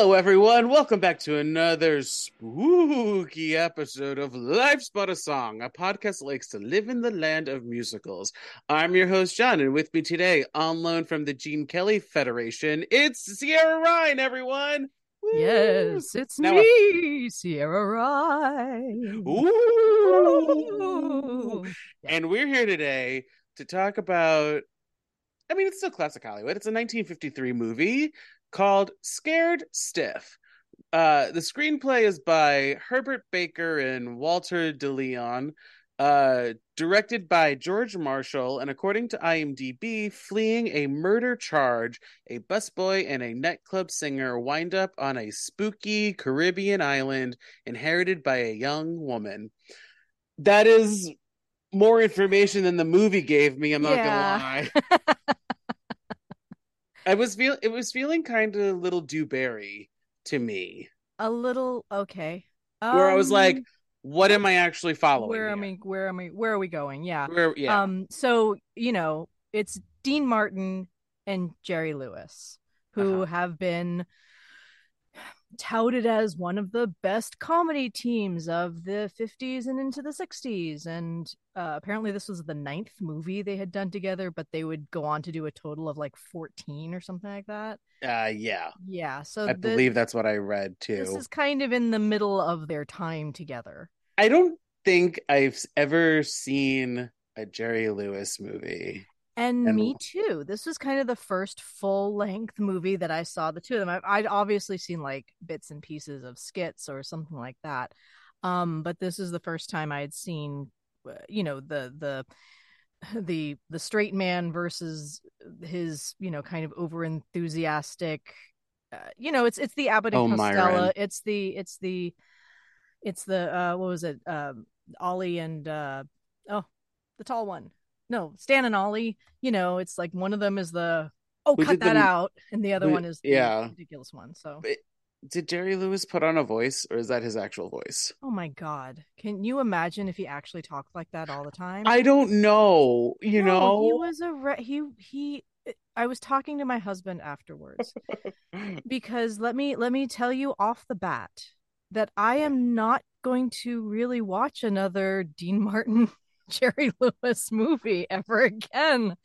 Hello, everyone. Welcome back to another spooky episode of Life's But a Song, a podcast that likes to live in the land of musicals. I'm your host, Jon, and with me today, on loan from the Gene Kelly Federation, it's Sierra Rein, everyone. Woo! Yes, it's Now- me, Sierra Rein. Ooh. Yeah. And we're here today to talk about. I mean, it's still classic Hollywood. It's a 1953 movie called Scared Stiff. Uh, the screenplay is by Herbert Baker and Walter DeLeon, uh, directed by George Marshall, and according to IMDb, fleeing a murder charge, a busboy and a nightclub singer wind up on a spooky Caribbean island inherited by a young woman. That is more information than the movie gave me. I'm not Yeah. gonna lie. I was feel it was feeling kind of a little Dewberry to me, A little okay. where I was like, Um, "What am I actually following?" where am I? Where am I? Where are we going? Yeah. Where, yeah. Um. So you know, it's Dean Martin and Jerry Lewis who Uh-huh. have been touted as one of the best comedy teams of the 50s and into the 60s and uh, apparently this was the ninth movie they had done together but they would go on to do a total of like 14 or something like that uh, yeah. yeah so I the- believe that's what I read too. this is kind of in the middle of their time together I don't think I've ever seen a Jerry Lewis movie. And, And- me too. This was kind of the first full length movie that i saw the two of them. I, i'd obviously seen like bits and pieces of skits or something like that um but this is the first time i had seen uh, you know the the the the straight man versus his you know kind of over enthusiastic uh, you know it's it's the abbott and Oh, costello. Myron. it's the it's the it's the uh what was it? Um ollie and uh oh the tall one no stan and ollie you know it's like one of them is the oh Who cut that the- out and the other one is the yeah. ridiculous one so But- Did Jerry Lewis put on a voice, or is that his actual voice? oh my god can you imagine if he actually talked like that all the time I don't know. You No, know, he was a re- he he I was talking to my husband afterwards because let me let me tell you off the bat that I am not going to really watch another Dean Martin Jerry Lewis movie ever again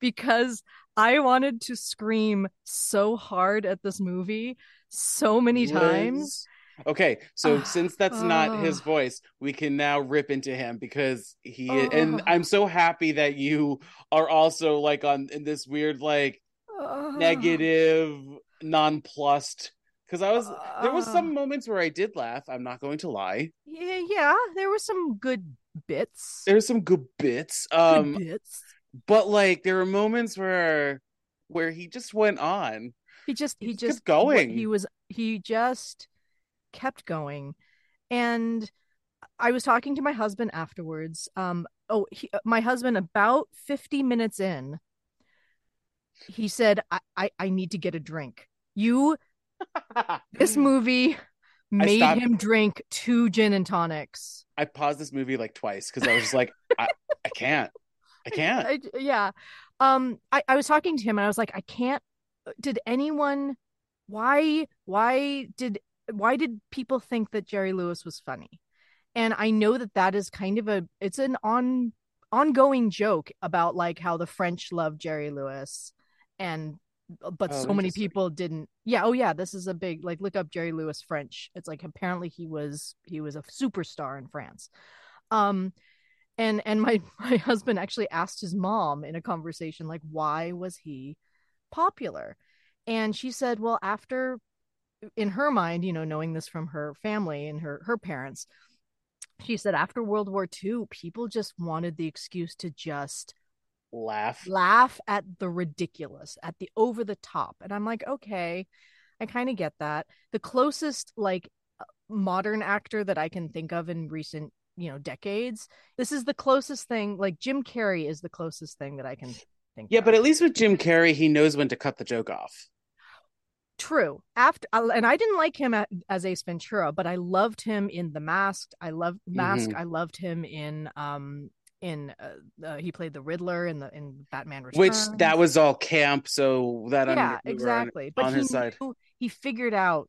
because I wanted to scream so hard at this movie so many times. Okay, so Ah, since that's not his voice, we can now rip into him because he and Ah. I'm so happy that you are also like on in this weird like negative nonplussed because I was there was some moments where I did laugh, I'm not going to lie. Yeah, yeah, there were some good bits. There's some good bits. Good Um bits. but like there were moments where where he just went on. he just He he just going. he was he just kept going and i was talking to my husband afterwards um oh he, my husband about 50 minutes in he said I, I i need to get a drink you this movie made stopped- him drink two gin and tonics I paused this movie like twice because I was just like, I, I can't. I can't. I, yeah. Um, I, I was talking to him and I was like, I can't. Did anyone? Why? Why did? Why did people think that Jerry Lewis was funny? And I know that that is kind of a. It's an on ongoing joke about like how the French love Jerry Lewis, and but Oh, so many people didn't. Yeah. Oh yeah. This is a big like look up Jerry Lewis French. It's like apparently he was he was a superstar in France. Um, and and my my husband actually asked his mom in a conversation like why was he popular and she said well after in her mind you know knowing this from her family and her her parents she said after world war ii people just wanted the excuse to just Laugh. laugh at the ridiculous at the over the top and i'm like okay i kind of get that the closest like uh, modern actor that i can think of in recent you know decades this is the closest thing like jim carrey is the closest thing that i can think Yeah, God. but at least with Jim Carrey, he knows when to cut the joke off. True. After uh, and I didn't like him as Ace Ventura, but I loved him in The Mask. I loved Mask. I loved him in um in uh, uh, he played the Riddler in the in Batman Returns. Which that was all camp, so that yeah we were on- exactly. but on he his side. he figured out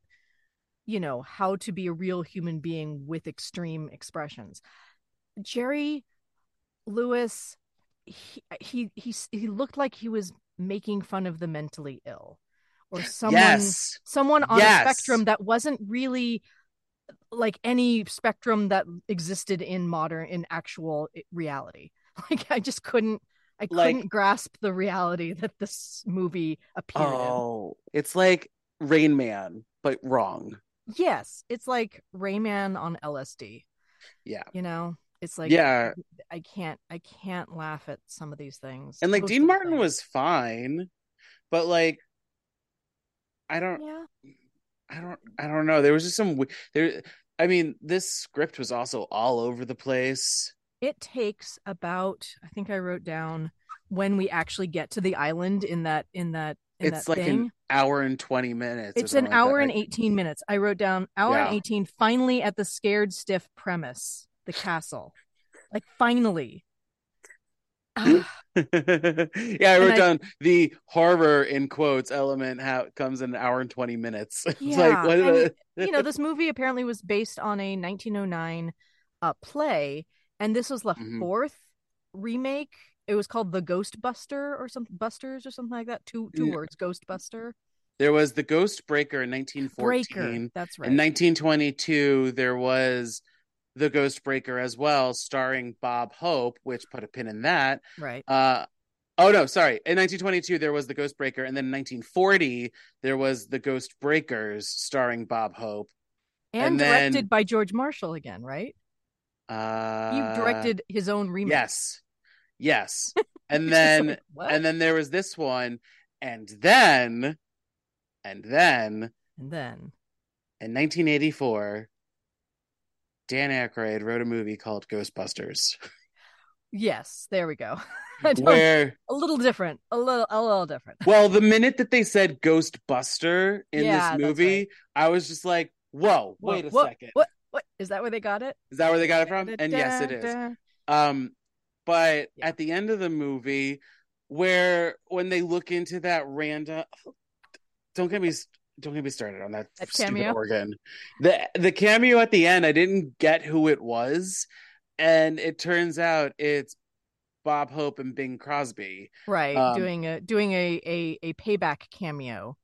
you know how to be a real human being with extreme expressions. Jerry Lewis he he he, he looked like he was making fun of the mentally ill or someone yes, someone on Yes. a spectrum that wasn't really like any spectrum that existed in modern in actual reality. Like i just couldn't i Like- couldn't grasp the reality that this movie appeared oh, it's like Rain Man, but wrong. yes it's like Rain Man on lsd Yeah, you know? It's like yeah, i can't i can't laugh at some of these things. And like most Dean Martin things. was fine, but like, I don't, yeah I don't, I don't know. There was just some there. I mean, this script was also all over the place. it takes about i think i wrote down when we actually get to the island in that in that in It's that like thing. an hour and twenty minutes. It's an like hour that. and 18 minutes. I wrote down hour and 18 finally at the scared stiff premise, the castle. Like finally. Ah, yeah, I wrote I- down the horror in quotes element how it comes in an hour and 20 minutes. Yeah, like and, you know, this movie apparently was based on a 1909 uh, play, and this was the Mhm. fourth remake. It was called The Ghostbuster or something, Busters or something like that. Two two Yeah. words, Ghostbuster. there was the Ghost Breaker in 1914. Breaker. That's right. In 1922, there was the Ghost Breaker as well, starring Bob Hope, which put a pin in that. right. Uh, oh no, sorry. In 1922, there was the Ghost Breaker, and then in 1940, there was the Ghost Breakers, starring Bob Hope. And, and then- directed by George Marshall again, right? Uh, He directed his own remake. Yes, yes. And then like, and then there was this one, and then and then and then in 1984, Dan Aykroyd wrote a movie called Ghostbusters, yes, there we go. Where a little different, a little, a little different. well, the minute that they said Ghostbuster in Yeah, this movie, I was just like, "Whoa, Whoa, wait a second, What? What is that? Where they got it? is that where they got it from?" And yes, it is. Um, but Yeah. at the end of the movie, where when they look into that random, don't get me don't get me started on that, That stupid cameo? organ. The the cameo at the end, I didn't get who it was, and it turns out it's Bob Hope and Bing Crosby. Right, Um, doing a doing a, a a payback cameo.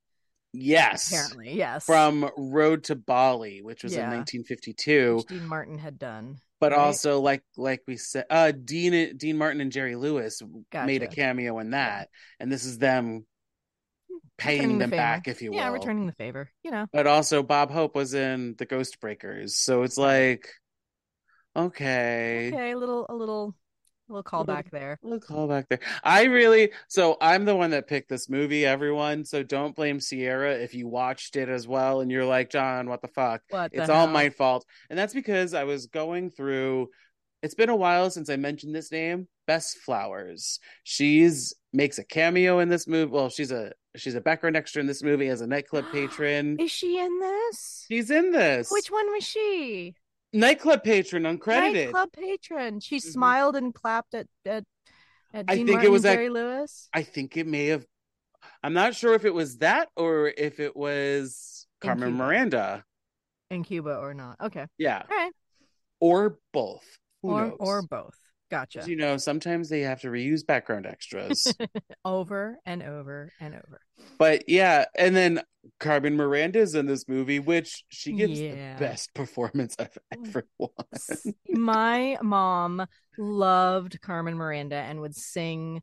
Yes, Apparently, yes. from Road to Bali, which was in 1952. which Dean Martin had done. But right? also, like like we said, uh, Dean Dean Martin and Jerry Lewis made a cameo in that, and this is them paying the them favor. back, if you will. Yeah, returning the favor. You know, But also, Bob Hope was in the Ghost Breakers, so it's like, okay, okay, a little, a little, a little callback there. We'll call back there. I really so I'm the one that picked this movie, everyone. So don't blame Sierra if you watched it as well and you're like, Jon, what the fuck? What the it's all hell? my fault. And that's because I was going through it's been a while since I mentioned this name, Bess Flowers. She's makes a cameo in this movie. Well, she's a she's a background extra in this movie as a nightclub patron. Is she in this? She's in this. Which one was she? nightclub patron uncredited? Nightclub patron. She Mhm. smiled and clapped at at, at I Dean think it Martin was and ac- Jerry Lewis. I think it may have. I'm not sure if it was that or if it was In Carmen Cuba. Miranda. in Cuba or not. Okay. Yeah, All right. or both. Who or knows? or both. Gotcha. You know, sometimes they have to reuse background extras. Over and over and over. but yeah, and then Carmen Miranda's in this movie, which she gives Yeah. the best performance I've ever won. My mom loved Carmen Miranda and would sing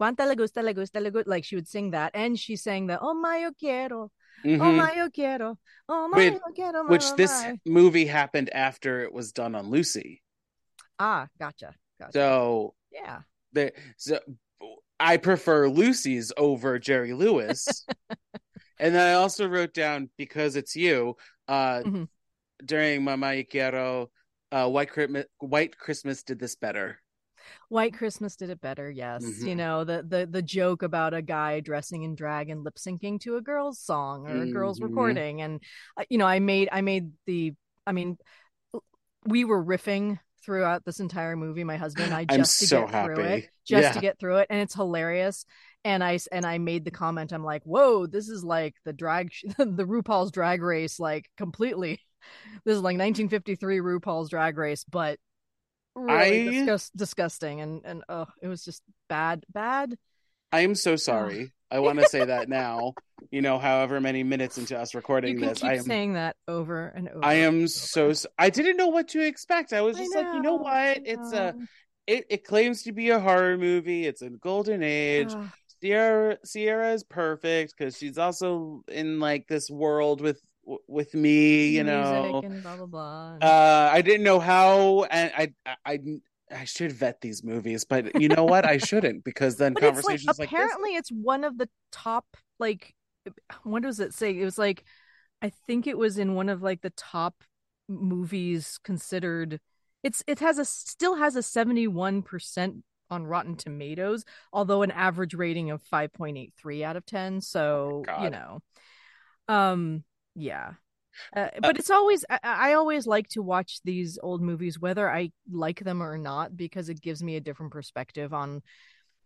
Cuánta le gusta, le gusta, le gusta. Like she would sing that. And she sang the Oh my yo quiero. Oh Mhm. my yo quiero. Oh my yo quiero. my, Which my, this my. movie happened after it was done on Lucy. Ah, gotcha. Gotcha. So yeah. the so I prefer Lucy's over Jerry Lewis. and then I also wrote down because it's you uh Mhm. during Mama Quiero uh White Christmas White Christmas did this better. White Christmas did it better, yes. Mhm. You know, the the the joke about a guy dressing in drag and lip syncing to a girl's song or a girl's Mhm. recording and uh, you know, I made I made the I mean we were riffing throughout this entire movie my husband and I I'm just to so get through it, just Yeah. to get through it and it's hilarious. And I and I made the comment I'm like, "Whoa, this is like the drag the RuPaul's drag race like completely this is like 1953 RuPaul's drag race, but really I- disgust- disgusting and and oh it was just bad bad I am so sorry. I want to say that now. You know, however many minutes into us recording you can this, keep I am saying that over and over I am over. so I didn't know what to expect. I was I just like, you know know, what? It's a it, it claims to be a horror movie. It's a golden age. Ugh. Sierra Sierra is perfect because she's also in like this world with with me, you music know. blah blah blah Uh I didn't know how and I I I, should vet these movies, but you know what? I shouldn't because then but it's like conversations like, this apparently it's one of the top like what does it say it was like i think it was in one of like the top movies considered it's it has a still has a 71% on rotten tomatoes although an average rating of 5.83 out of 10 so God. you know um yeah uh, but it's always I, I always like to watch these old movies whether i like them or not because it gives me a different perspective on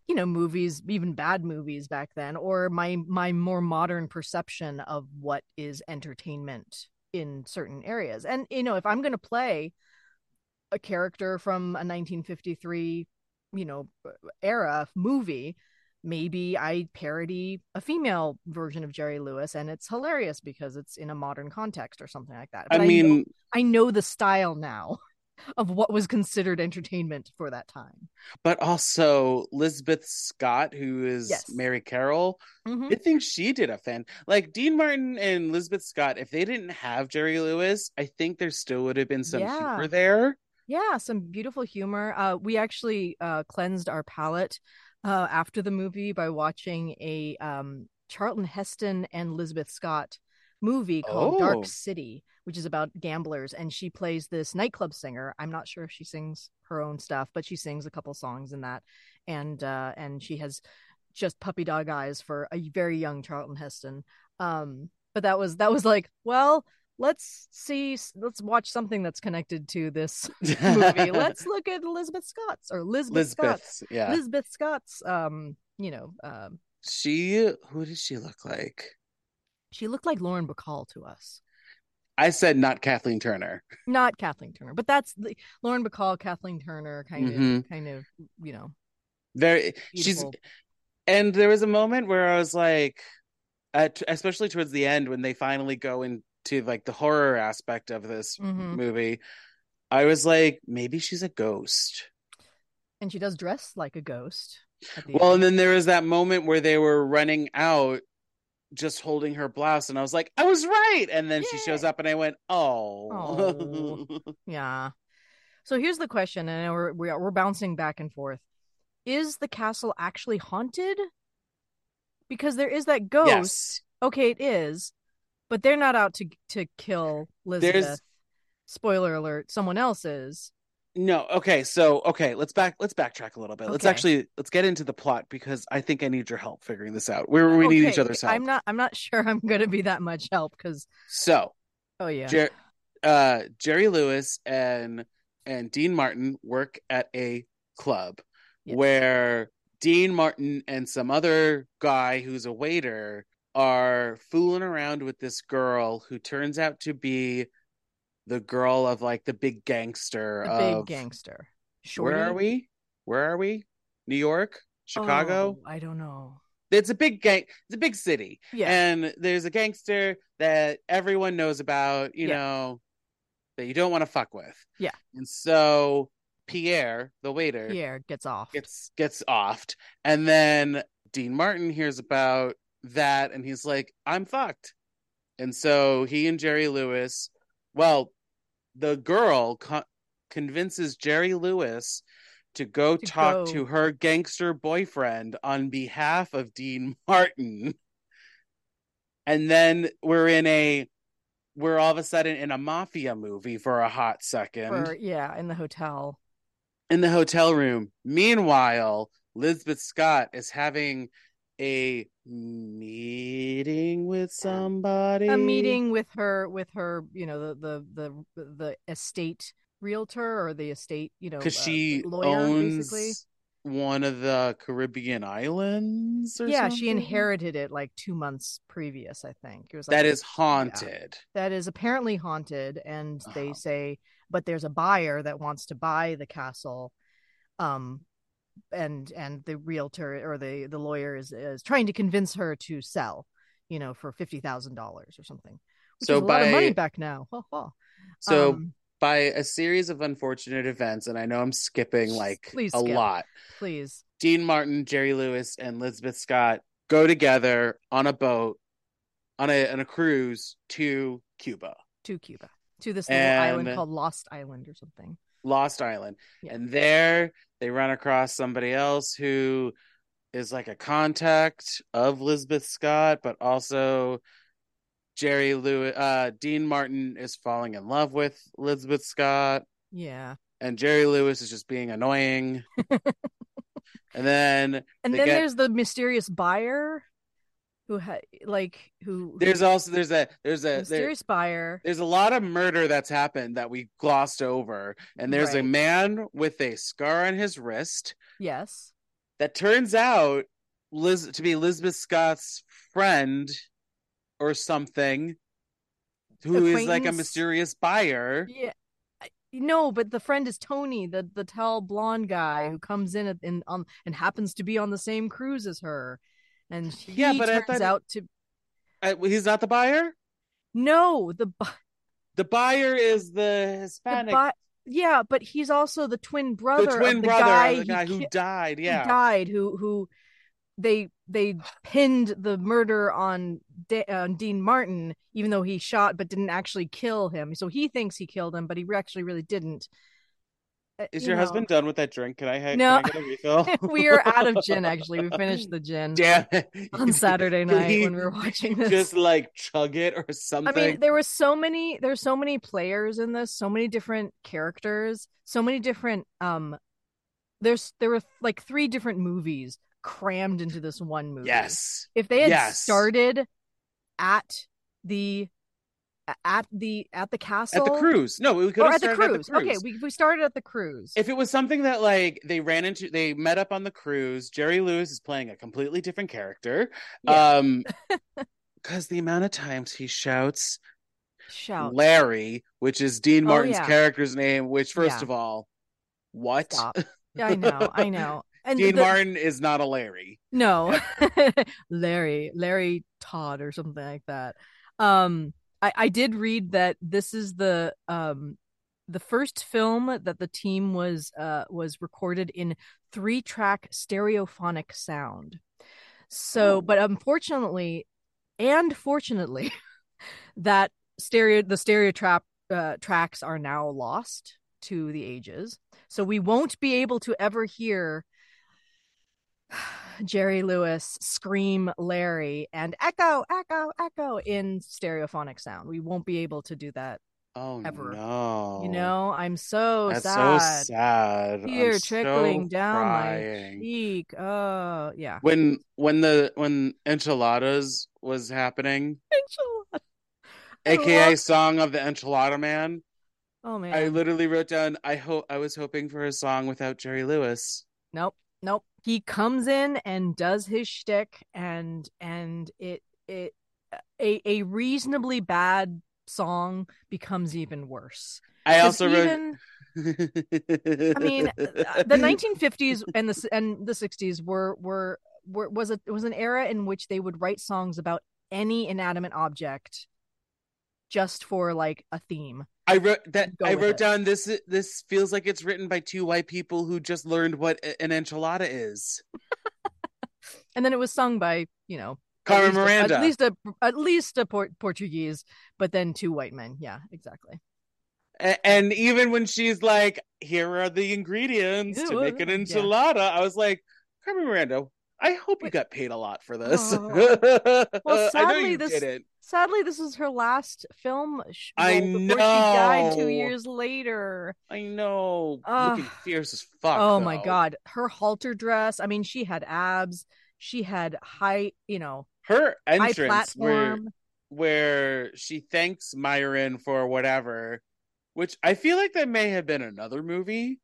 you know movies even bad movies back then or my my more modern perception of what is entertainment in certain areas. And you know if i'm going to play a character from a 1953 you know era movie maybe i parody a female version of jerry lewis and it's hilarious because it's in a modern context or something like that I But mean, know, I know the style now of what was considered entertainment for that time but also Lizabeth Scott, who is Yes. Mary Carroll, Mhm. I think she did a fan like Dean Martin and Lizabeth Scott. If they didn't have Jerry Lewis, I think there still would have been some Yeah. humor there. Yeah, some beautiful humor. Uh, we actually uh, cleansed our palate uh, after the movie by watching a um, Charlton Heston and Elizabeth Scott movie called Oh. Dark City, which is about gamblers, and she plays this nightclub singer. I'm not sure if she sings her own stuff, but she sings a couple songs in that, and uh, and she has just puppy dog eyes for a very young Charlton Heston. Um, but that was that was like, well, let's see, let's watch something that's connected to this movie. Let's look at Elizabeth Scott's or Elizabeth Scott's Lizabeth, yeah. Elizabeth Scott's um, you know, um She who did she look like? she looked like Lauren Bacall to us. I said not Kathleen Turner. Not Kathleen Turner, but that's the Lauren Bacall, Kathleen Turner kind Mhm. of kind of, you know, Very she's and there was a moment where I was like at, especially towards the end when they finally go into like the horror aspect of this Mhm. movie. I was like, maybe she's a ghost. And she does dress like a ghost. Well, end. and then there was that moment where they were running out just holding her blouse, and I was like, I was right. And then she shows up, and I went, Oh. Yeah. So here's the question, and we're we're we're bouncing back and forth. Is the castle actually haunted? Because there is that ghost. yes. Okay, it is, but they're not out to to kill Elizabeth. There's- Spoiler alert: someone else is. No, okay, so okay, let's back let's backtrack a little bit. Let's actually let's get into the plot because I think I need your help figuring this out. We we need each other's help. I'm not. I'm not sure. I'm going to be that much help because. So, Oh yeah. Jer- uh, Jerry Lewis and and Dean Martin work at a club Yes. where Dean Martin and some other guy who's a waiter are fooling around with this girl who turns out to be the girl of like the big gangster the of big gangster. Shorty? where are we? Where are we? New York? Chicago? Oh, I don't know. It's a big gang it's a big city. Yeah. And there's a gangster that everyone knows about, you Yeah. know, that you don't want to fuck with. Yeah. And so Pierre, the waiter, Pierre gets off. gets gets offed. And then Dean Martin hears about that and he's like, I'm fucked. And so he and Jerry Lewis, well, the girl co- convinces Jerry Lewis to go To talk go. to her gangster boyfriend on behalf of Dean Martin. And then we're in a we're all of a sudden in a mafia movie for a hot second. for yeah in the hotel. in the hotel room. Meanwhile, Lizabeth Scott is having a meeting with somebody. A meeting with her with her, you know, the the the the estate realtor or the estate, you know, because uh, she lawyer, owns basically. one of the Caribbean islands. Or Yeah, she inherited it like two months previous, I think. It was like That is haunted. that is apparently haunted and they Uh-huh. say but there's a buyer that wants to buy the castle um and and the realtor or the the lawyer is is trying to convince her to sell you know for $50,000 or something which So is a lot of money by- back now. So Um, by a series of unfortunate events, and I know I'm skipping like Please a skip. lot. please Dean Martin, Jerry Lewis, and Elizabeth Scott go together on a boat on a on a cruise to Cuba, to Cuba to this little island called Lost Island or something Lost Island. Yeah. And there they run across somebody else who is like a contact of Elizabeth Scott, but also Jerry Lewis uh Dean Martin is falling in love with Elizabeth Scott. yeah and Jerry Lewis is just being annoying. and then and then get- there's the mysterious buyer who had like who there's also there's a there's a there, mysterious buyer there's a lot of murder that's happened that we glossed over, and there's a man with a scar on his wrist yes that turns out Liz to be Elizabeth Scott's friend or something, who is like a mysterious buyer. Yeah. No, but the friend is Tony, the the tall blonde guy who comes in and on and happens to be on the same cruise as her, and he Yeah, but I turns thought- out to Uh, he's not the buyer. no the bu- The buyer is the the Hispanic, bu- yeah, but he's also the twin brother the twin the brother guy, of the he guy who ki- died. who Yeah, died who who they they pinned the murder on, De- on Dean Martin even though he shot but didn't actually kill him so he thinks he killed him but he actually really didn't Is you your know. husband done with that drink? Can I, ha- No. can I get a refill? we are out of gin actually we finished the gin Damn it. on Saturday night when we were watching this. Just like chug it or something. I mean, there were so many there's so many players in this, so many different characters, so many different um there's there were like three different movies crammed into this one movie. yes. If they had Yes. started at the at the at the castle At the cruise. No, we could have at the, started cruise. at the cruise. Okay, we we started at the cruise. if it was something that like they ran into they met up on the cruise, Jerry Lewis is playing a completely different character. Yeah. Um because the amount of times he shouts Shout. Larry, which is Dean Oh, Martin's yeah. character's name, which first Yeah. of all, what? I know, I know. And Dean the- Martin is not a Larry. No, Larry, Larry Todd or something like that. Um, I, I did read that this is the um the first film that the team was uh was recorded in three track stereophonic sound. So, Oh. but unfortunately, and fortunately, that stereo the stereo trap uh, tracks are now lost to the ages. So we won't be able to ever hear Jerry Lewis scream Larry and echo, echo, echo in stereophonic sound. We won't be able to do that. Oh Ever. no. You know, I'm so That's sad. so sad. I'm Here, so trickling down crying. my cheek. Oh, yeah. When when the when enchiladas was happening, I aka love- song of the enchilada man, Oh man. I literally wrote down I hope I was hoping for a song without Jerry Lewis. Nope, nope. He comes in and does his shtick, and and it it a a reasonably bad song becomes even worse. I also wrote even I mean, uh, the 1950s and the and the 60s were were were was a was an era in which they would write songs about any inanimate object just for like a theme. I wrote that I wrote it. down this this feels like it's written by two white people who just learned what an enchilada is. And then it was sung by, you know, at Carmen a- Miranda. at least a at least a Port- Portuguese, but then two white men. Yeah, exactly. A- And even when she's like, "Here are the ingredients to make an yeah. enchilada," I was like, "Carmen Miranda, I hope you got paid a lot for this." Oh. Well, sadly, you this- didn't. Sadly, this was her last film. I before she died two years later. I know. Ugh. Looking fierce as fuck. oh my god, her halter dress. I mean, she had abs. She had high, you know, Her entrance where where she thanks Myron for whatever, which I feel like that may have been another movie.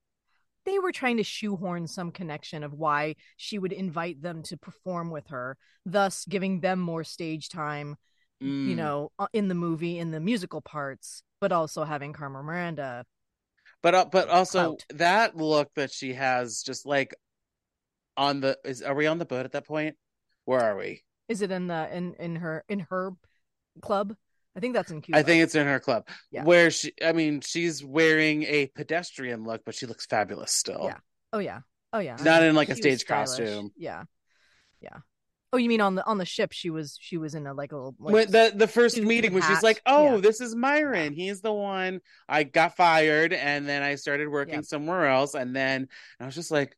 They were trying to shoehorn some connection of why she would invite them to perform with her, thus giving them more stage time, you Mm. know, uh, in the movie, in the musical parts, but also having Carmen Miranda. But uh, but also Clout. that look that she has, just like on the is are we on the boat at that point? Where are we? Is it in the in in her in her club? I think that's in Cuba. I think it's in her club. Yeah. Where she, I mean, she's wearing a pedestrian look, but she looks fabulous still. Yeah. Oh yeah. Oh yeah. She's not in, like, a stage costume. Yeah. Yeah. Oh, you mean on the on the ship? She was she was in a like a little like, when the the first meeting when she's like, "Oh, Yeah. this is Myron. He's the one I got fired, and then I started working Yep. somewhere else, and then I was just like,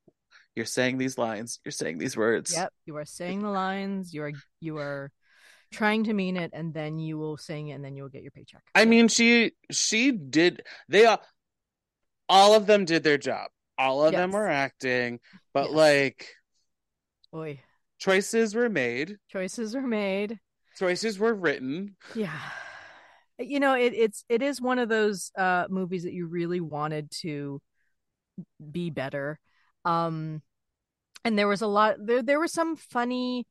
you're saying these lines, you're saying these words. Yep, you are saying the lines. You are you are trying to mean it, and then you will sing it, and then you will get your paycheck. I mean, she she did. They all, all of them did their job. All of them were acting, but Yes. like Boy, choices were made, choices were made. choices were written. Yeah, you know it, it's it is one of those uh movies that you really wanted to be better. Um, and there was a lot. There there were some funny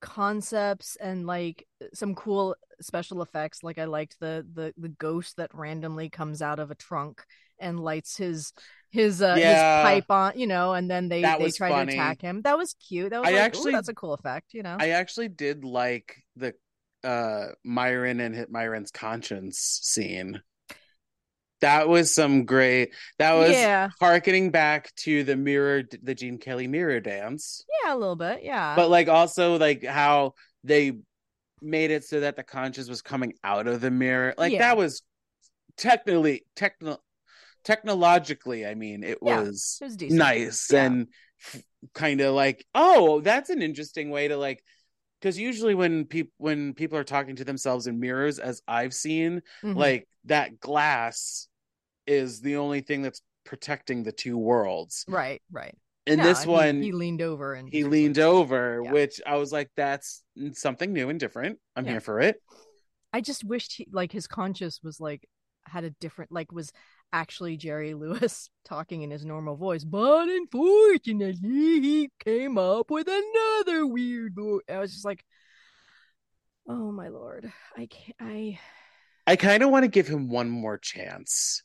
concepts and like some cool special effects like i liked the the the ghost that randomly comes out of a trunk and lights his his uh Yeah. his pipe on you know and then they That they try funny. to attack him that was cute that was I like, actually- that's a cool effect you know I actually did like the uh Myron and hit Myron's conscience scene. That was some great. That was yeah harkening back to the mirror, the Gene Kelly mirror dance, yeah a little bit yeah but like also like how they made it so that the conscience was coming out of the mirror. Like Yeah. that was technically techno technologically. I mean, it Yeah, was it was nice Yeah. and kind of like oh that's an interesting way to like because usually when people when people are talking to themselves in mirrors as i've seen Mhm. like that glass is the only thing that's protecting the two worlds right right in No, this one he, leaned over and he leaned like- over Yeah. which i was like that's something new and different i'm here for it I just wished he, like his conscious was like had a different like was actually Jerry Lewis talking in his normal voice, but unfortunately he came up with another weird voice. I was just like, oh my lord, I can't. I i kind of want to give him one more chance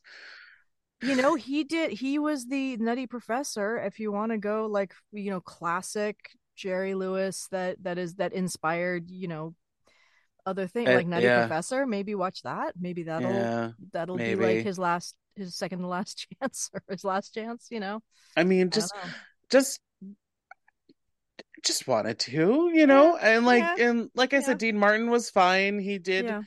you know he did he was the nutty professor. If you want to go like you know classic Jerry Lewis that that is that inspired you know other thing Uh, like Nutty yeah. Professor. Maybe watch that. Maybe that'll yeah that'll be like his last his second to last chance or his last chance you know? I mean just don't just just wanted to you know? And like yeah, and like i yeah. said dean martin was fine. He did yeah.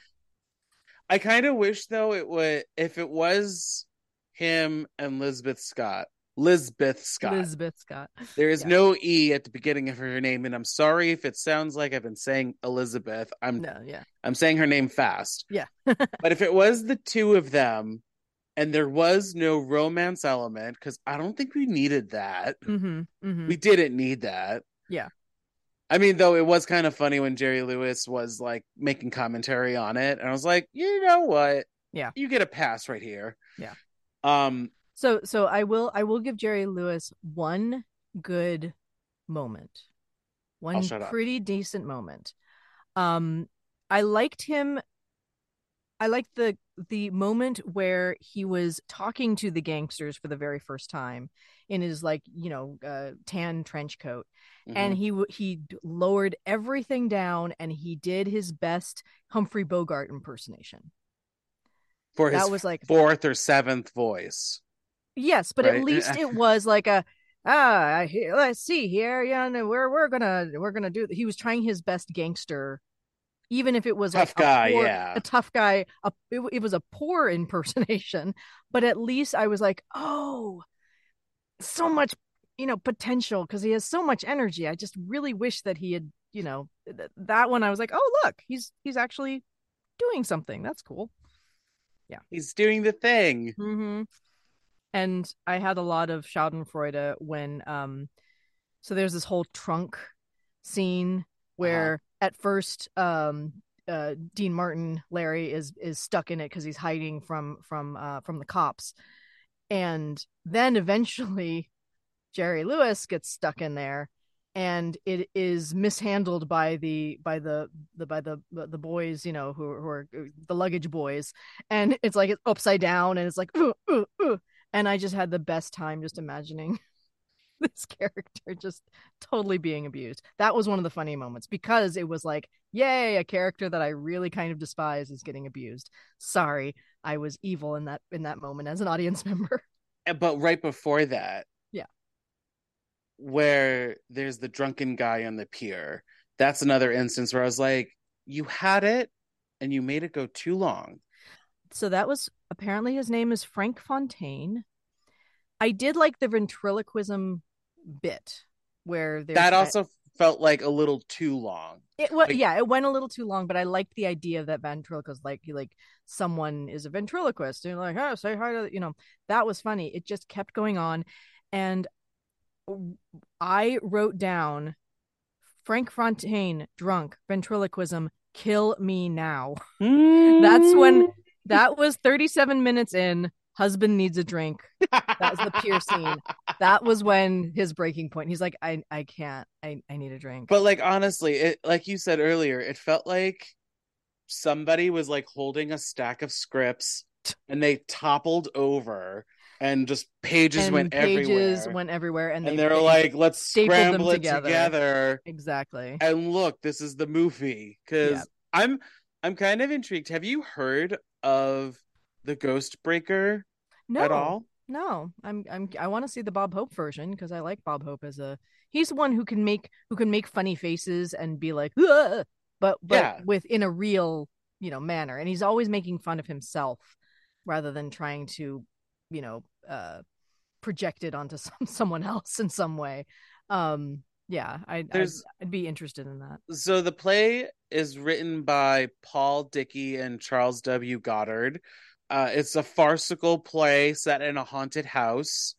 I kind of wish though it would if it was him and Lizabeth scott Lizabeth scott. Elizabeth scott. There is yeah. no e at the beginning of her name and i'm sorry if it sounds like i've been saying elizabeth. I'm no yeah. I'm saying her name fast. Yeah. but if it was the two of them and there was no romance element because i don't think we needed that mm-hmm, mm-hmm. we didn't need that. Yeah. I mean, though it was kind of funny when Jerry Lewis was like making commentary on it, and I was like, you know what? Yeah. You get a pass right here. Yeah. Um, so so i will i will give jerry lewis one good moment one shut up. pretty decent moment um i liked him i liked the the moment where he was talking to the gangsters for the very first time in his like you know uh, tan trench coat and mhm. he he lowered everything down and he did his best Humphrey Bogart impersonation. for his That was like fourth or seventh voice. yes, but Right. at least it was like a ah I let's see here yeah no, we're we're gonna we're gonna do he was trying his best gangster even if it was Tough like a guy, poor- yeah. a tough guy a, it, it was a poor impersonation but at least I was like oh so much you know potential because he has so much energy I just really wish that he had you know th- that one I was like, oh look, he's he's actually doing something. That's cool. Yeah, he's doing the thing. Mm-hmm. And I had a lot of Schadenfreude when um so there's this whole trunk scene where at first um uh Dean Martin Larry is is stuck in it because he's hiding from from uh from the cops. And then eventually Jerry Lewis gets stuck in there and it is mishandled by the by the, the by the the boys you know who, who are the luggage boys and it's like it's upside down and it's like ooh, ooh, ooh. and i just had the best time just imagining this character just totally being abused that was one of the funny moments because it was like yay a character that i really kind of despise is getting abused sorry i was evil in that in that moment as an audience member But right before that, Yeah. where there's the drunken guy on the pier, that's another instance where I was like, you had it and you made it go too long. so that was apparently his name is Frank Fontaine. I did like the ventriloquism bit where there's That also felt like a little too long. it wa- like- yeah it went a little too long, but I liked the idea that ventriloquist like like someone is a ventriloquist and like oh say hi to you know that was funny. It just kept going on, and I wrote down Frank Fontaine drunk ventriloquism kill me now. That's when that was 37 minutes in. Husband needs a drink. That was the pier scene. That was when his breaking point. He's like, I, I can't. I, I need a drink. But like honestly, it like you said earlier, it felt like somebody was like holding a stack of scripts and they toppled over and just pages and went pages everywhere. went everywhere, and, and they, are like, let's scramble it together. together. exactly. And look, this is the movie. Cause Yeah. I'm I'm kind of intrigued. Have you heard of the Ghost Breaker No, at all? No. I'm, I'm, I want to see the Bob Hope version because I like Bob Hope as a. He's the one who can make who can make funny faces and be like, "Ugh," but but Yeah. with in a real you know manner, and he's always making fun of himself rather than trying to, you know, uh, project it onto some someone else in some way. Um, yeah, I, I'd, There's- I'd be interested in that. So the play is written by Paul Dickey and Charles W. Goddard. Uh, it's a farcical play set in a haunted house,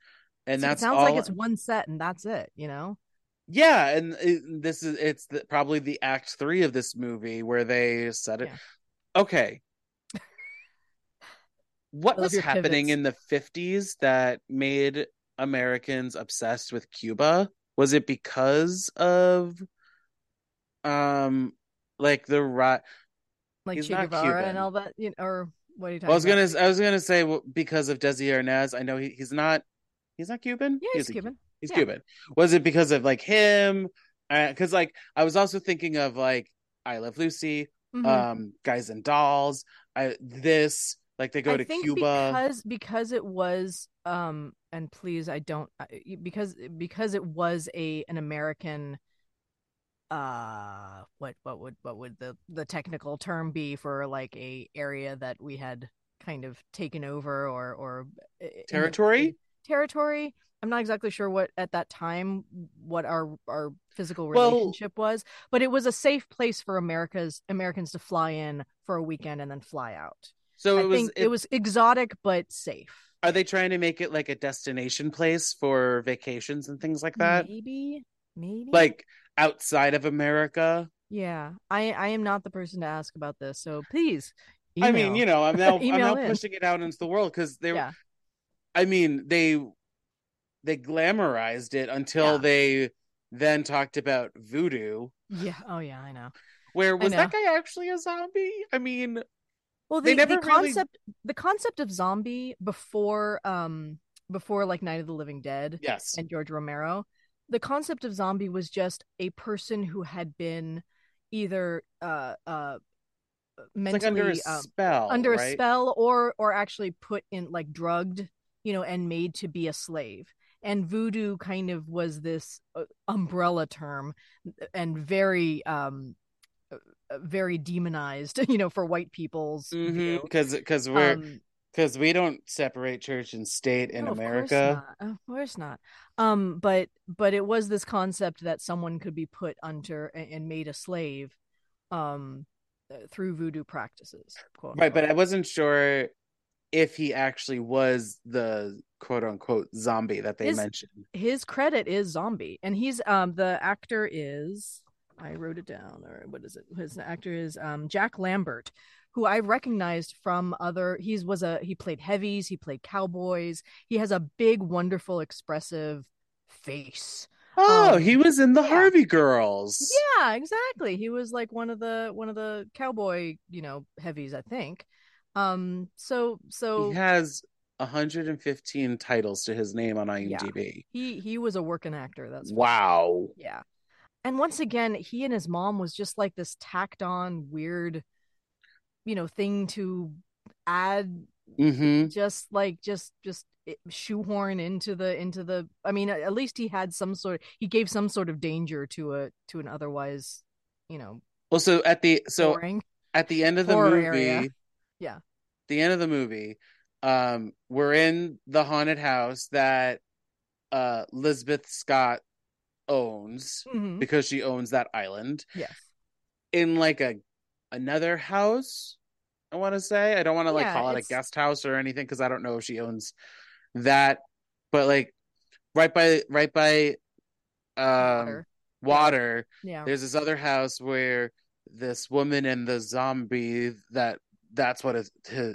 and that's sounds all. like it's one set and that's it. You know. Yeah, and it, this is it's the, probably the act three of this movie where they set it. Yeah. Okay, what was happening pivots. in the fifties that made Americans obsessed with Cuba? Was it because of, um, like the right? like Che Guevara Cuban. and all that, you know, or what are you talking I was about? gonna I was gonna say well, because of Desi Arnaz. I know he, he's not he's not Cuban. Yeah, He he's is a- Cuban. He's Yeah. Cuban. Was it because of like him? Because like I was also thinking of like I Love Lucy, Mhm. um, Guys and Dolls. I this like they go I to Cuba. because because it was um and please I don't because because it was a an American uh what what would what would the the technical term be for like a area that we had kind of taken over or or in Territory? territory i'm not exactly sure what at that time what our our physical Well- relationship was but it was a safe place for america's americans to fly in for a weekend and then fly out So i it was. it- it was exotic but safe Are they trying to make it like a destination place for vacations and things like that? maybe maybe Like outside of America? yeah i i am not the person to ask about this so please I mean, you know, I'm now I'm now in. pushing it out into the world because they yeah I mean, they they glamorized it until Yeah. they then talked about voodoo. yeah oh yeah i know Where was that guy actually a zombie? I mean, Well, They the, never the really- concept the concept of zombie before um before like Night of the Living Dead yes. and George Romero, the concept of zombie was just a person who had been either uh uh mentally like under a um, spell. under a spell or or actually put in like drugged, you know, and made to be a slave. And voodoo kind of was this uh, umbrella term and very um uh, very demonized, you know, for white people's. Because because we're Um, because we don't separate church and state in No, of course America. not. Of course not. Um, but but it was this concept that someone could be put under and made a slave, um, uh, through voodoo practices. quote Right, but I wasn't sure if he actually was the quote unquote zombie that they His- mentioned. his credit is zombie, and he's um the actor is I wrote it down or what is it? His actor is um Jack Lambert, who I recognized from other. He's was a he played heavies, he played cowboys. He has a big, wonderful, expressive face. Oh, Um, he was in the yeah. Harvey Girls. Yeah, exactly. He was like one of the one of the cowboy, you know, heavies, I think. Um, so so He has 115 titles to his name on Yeah. IMDb. he he was a working actor. That's Wow. Yeah. And once again, he and his mom was just like this tacked on weird, you know, thing to add hmm just like just just shoehorn into the into the I mean, at least he had some sort he gave some sort of danger to a to an otherwise, you know, Well, so at the so boring. at the end of the movie, area. Yeah. the end of the movie, um, we're in the haunted house that uh Lizabeth Scott owns Mhm. because she owns that island Yes. in like a another house. I want to say I don't want to like Yeah, call it a guest house or anything because I don't know if she owns that, but like right by right by um Water. water Yeah. there's this other house where this woman and the zombie that that's what it,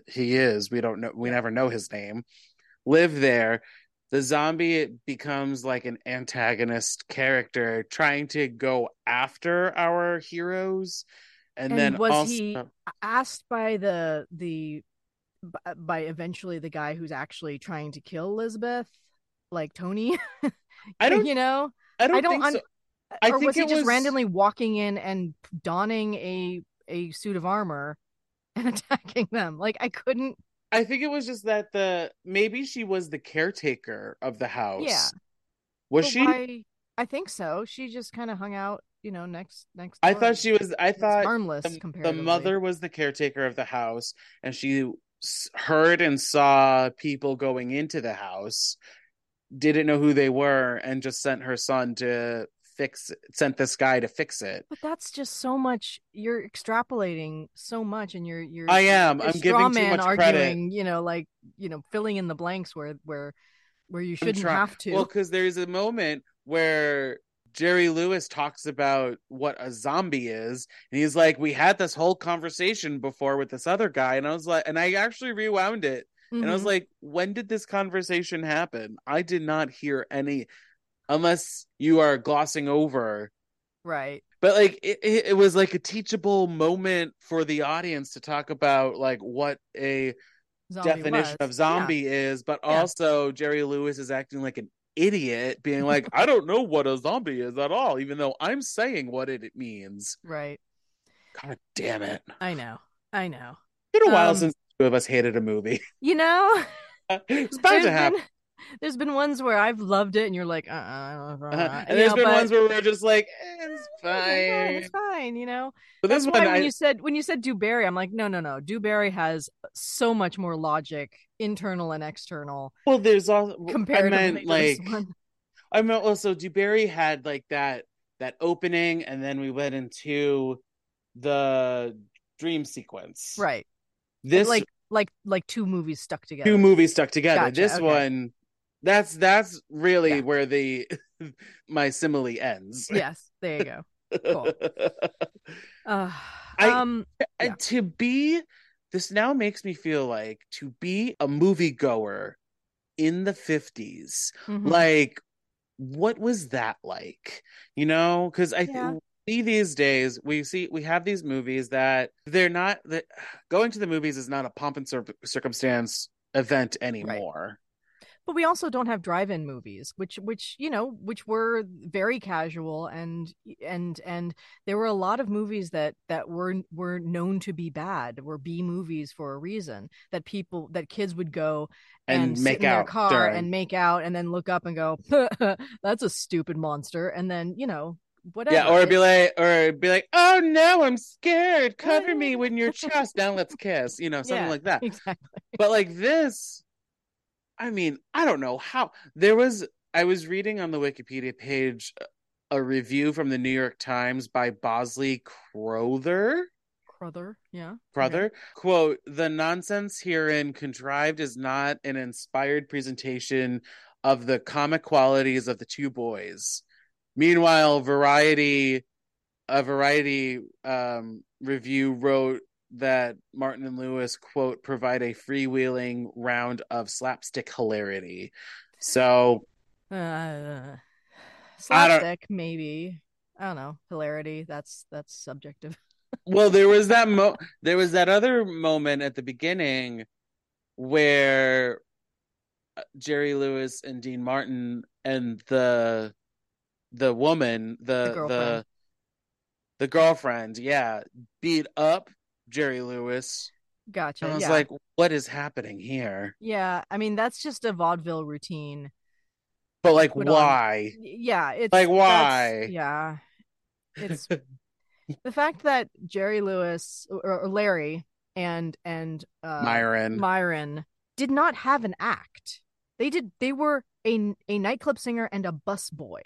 he is we don't know we never know his name live there the zombie becomes like an antagonist character trying to go after our heroes and, And then was also he- uh, asked by the the by eventually the guy who's actually trying to kill Elizabeth, like Tony. i don't you know, i don't, I don't think un- so uh, I or think was he just was- randomly walking in and donning a a suit of armor and attacking them? Like I couldn't. i think it was just that the maybe she was the caretaker of the house Yeah. was but she why- I think so. She just kind of hung out, you know, next next. i thought she was i thought harmless the, the mother was the caretaker of the house and she heard and saw people going into the house didn't know who they were and just sent her son to fix it, sent this guy to fix it But that's just so much. You're extrapolating so much, and you're you're. i am you're i'm giving too much arguing, credit You know, like you know, filling in the blanks where where where you shouldn't have to. well because there's a moment where jerry lewis talks about what a zombie is and he's like we had this whole conversation before with this other guy and i was like and i actually rewound it And I was Mhm. like, when did this conversation happen? I did not hear any, unless you are glossing over. right. But like, it, it, was like a teachable moment for the audience to talk about like what a Zombie definition was. of zombie is, but Yeah. also Jerry Lewis is acting like an idiot, being like, I don't know what a zombie is at all, even though I'm saying what it means. Right. God damn it! I know. I know. It's been a while Um, since two of us hated a movie. You know, it's there's to happen. been there's been ones where I've loved it, and you're like, uh, uh, uh, Uh-huh. and there's know, been but- ones where we're just like, eh, it's Yeah, fine. It's fine, you know. But That's this one, when I, you said when you said Du Barry, I'm like, no, no, no. Du Barry has so much more logic, internal and external, well, there's also I comparatively meant to like this one. I meant also Du Barry had like that that opening, and then we went into the dream sequence. Right. This like like like two movies stuck together. two movies stuck together. Gotcha, this okay. one, that's that's really Yeah. where the my simile ends. Yes, there you go. Cool. Uh, I- um Yeah. to be this now makes me feel like to be a moviegoer in the 50s mhm. like what was that like you know because i Yeah. think see these days we see we have these movies that they're not that going to the movies is not a pomp and cir- circumstance event anymore but we also don't have drive-in movies which which you know which were very casual and and and there were a lot of movies that that were were known to be bad were b movies for a reason that people that kids would go and, and sit make in their out car during. and make out and then look up and go that's a stupid monster and then you know whatever. Yeah, or be like, or be like, oh no, I'm scared. Cover me with your chest. Now let's kiss. You know, something Yeah. like that. exactly. But like this, I mean, I don't know how. There was, I was reading on the Wikipedia page a review from the New York Times by Bosley Crowther. Crowther, yeah. Crowther quote: "The nonsense herein contrived is not an inspired presentation of the comic qualities of the two boys." Meanwhile, Variety, a Variety um, review wrote that Martin and Lewis quote provide a freewheeling round of slapstick hilarity. So Uh, I slapstick, maybe. I don't know. Hilarity. That's that's subjective. well there was that mo there was that other moment at the beginning where uh, Jerry Lewis and Dean Martin and the the woman the the girlfriend. the, girlfriend yeah beat up Jerry Lewis Gotcha. and I was yeah. like what is happening here yeah. I mean, that's just a vaudeville routine. but like Put on. why Yeah. It's Like, why? Yeah. It's the fact that Jerry Lewis or, or Larry and and uh, Myron Myron did not have an act. They did. They were a a nightclub singer and a bus boy.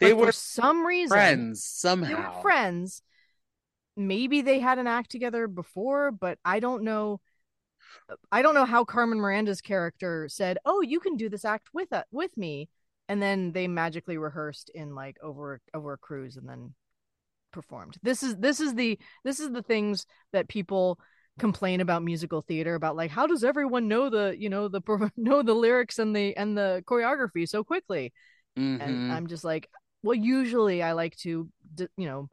they were for some reason friends They somehow were friends. Maybe they had an act together before, but I don't know. I don't know how Carmen Miranda's character said, "Oh, you can do this act with uh, with me," and then they magically rehearsed in like over over a cruise and then performed. This is this is the this is the things that people complain about musical theater about like how does everyone know the you know the know the lyrics and the and the choreography so quickly and Mhm. I'm just like, well, usually I like to, you know,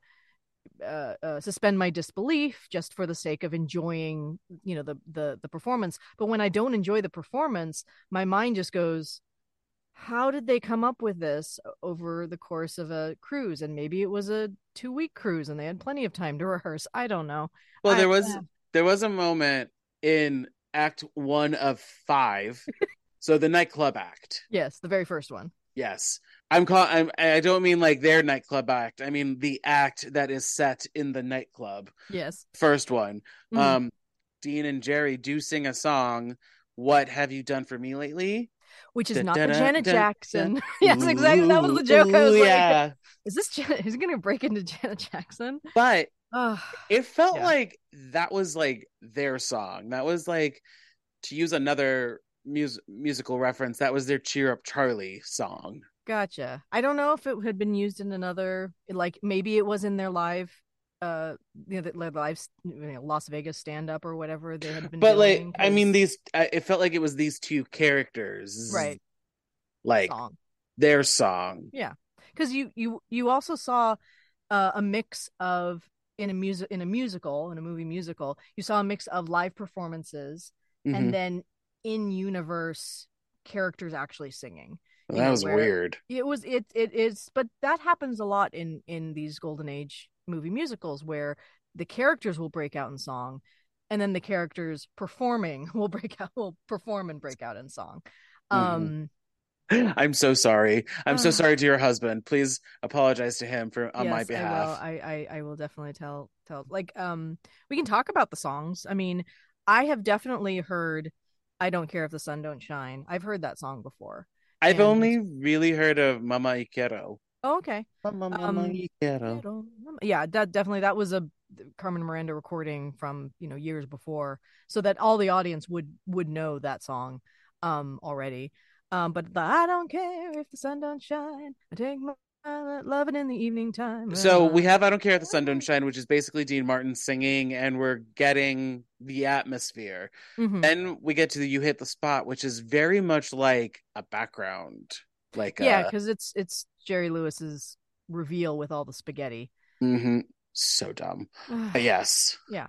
uh, uh, suspend my disbelief just for the sake of enjoying, you know, the the the performance. But when I don't enjoy the performance, my mind just goes, how did they come up with this over the course of a cruise? And maybe it was a two week cruise and they had plenty of time to rehearse. I don't know. well I- there was yeah. there was a moment in act one of five so the nightclub act Yes, the very first one. yes i'm call I'm, i don't mean like their nightclub act i mean the act that is set in the nightclub Yes. first one Mhm. um dean and jerry do sing a song what have you done for me lately Which is Da- not da- the da- Janet Jackson. yes, exactly. That was the joke. I was ooh, like, yeah is this Janet? Is he going to break into Janet Jackson? but Oh, it felt Yeah. like that was like their song that was like to use another mus- musical reference that was their cheer up charlie song gotcha. I don't know if it had been used in another, like maybe it was in their live, uh, you know, the live, you know, Las Vegas stand up or whatever they had been. but like doing, i mean, these I- it felt like it was these two characters right like song their song yeah. because you you you also saw uh, a mix of in a music in a musical in a movie musical you saw a mix of live performances Mhm. and then in universe characters actually singing Well, that was where- weird it was it it is but that happens a lot in in these golden age movie musicals where the characters will break out in song and then the characters performing will break out will perform and break out in song um i'm so sorry i'm so sorry to your husband please apologize to him for on my behalf I will. I, I I will definitely tell tell like um we can talk about the songs. I mean, I have definitely heard I don't care if the sun don't shine. I've heard that song before. I've and- only really heard of mama y quiero Oh, okay. mama, Um, mama y quiero. Yeah, that definitely that was a Carmen Miranda recording from, you know, years before so that all the audience would would know that song um already. Um but the I don't care if the sun don't shine. I take my loving in the evening time. So we have I Don't Care if the Sun Don't Shine, which is basically Dean Martin singing, and we're getting the atmosphere. Mhm. Then we get to the You Hit the Spot, which is very much like a background. Like yeah because it's it's jerry lewis's reveal with all the spaghetti mhm. so dumb. yes. Yeah.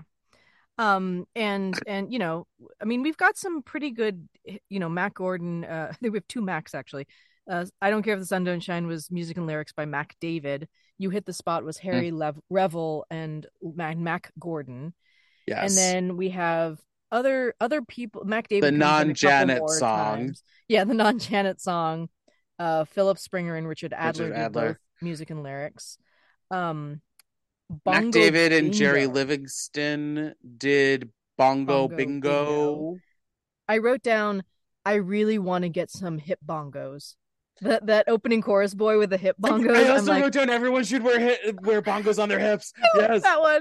um and and you know i mean we've got some pretty good you know mack gordon uh we have two macs actually uh i don't care if the sun don't shine was music and lyrics by mack david you hit the spot was Hmm. harry Lev- revel and mac, mack gordon Yes. and then we have other other people mack david The comes in a couple non-Janet song. times. yeah the non-janet song uh philip springer and richard adler Richard Adler. both music and lyrics Um, Mac Bongo David and Jerry Livingston did Bongo, Bongo Bingo. Bingo. I wrote down. I really want to get some hip bongos. That that opening chorus boy with the hip bongos. I I'm also like, wrote down everyone should wear hit, wear bongos on their hips. I Yes. that one.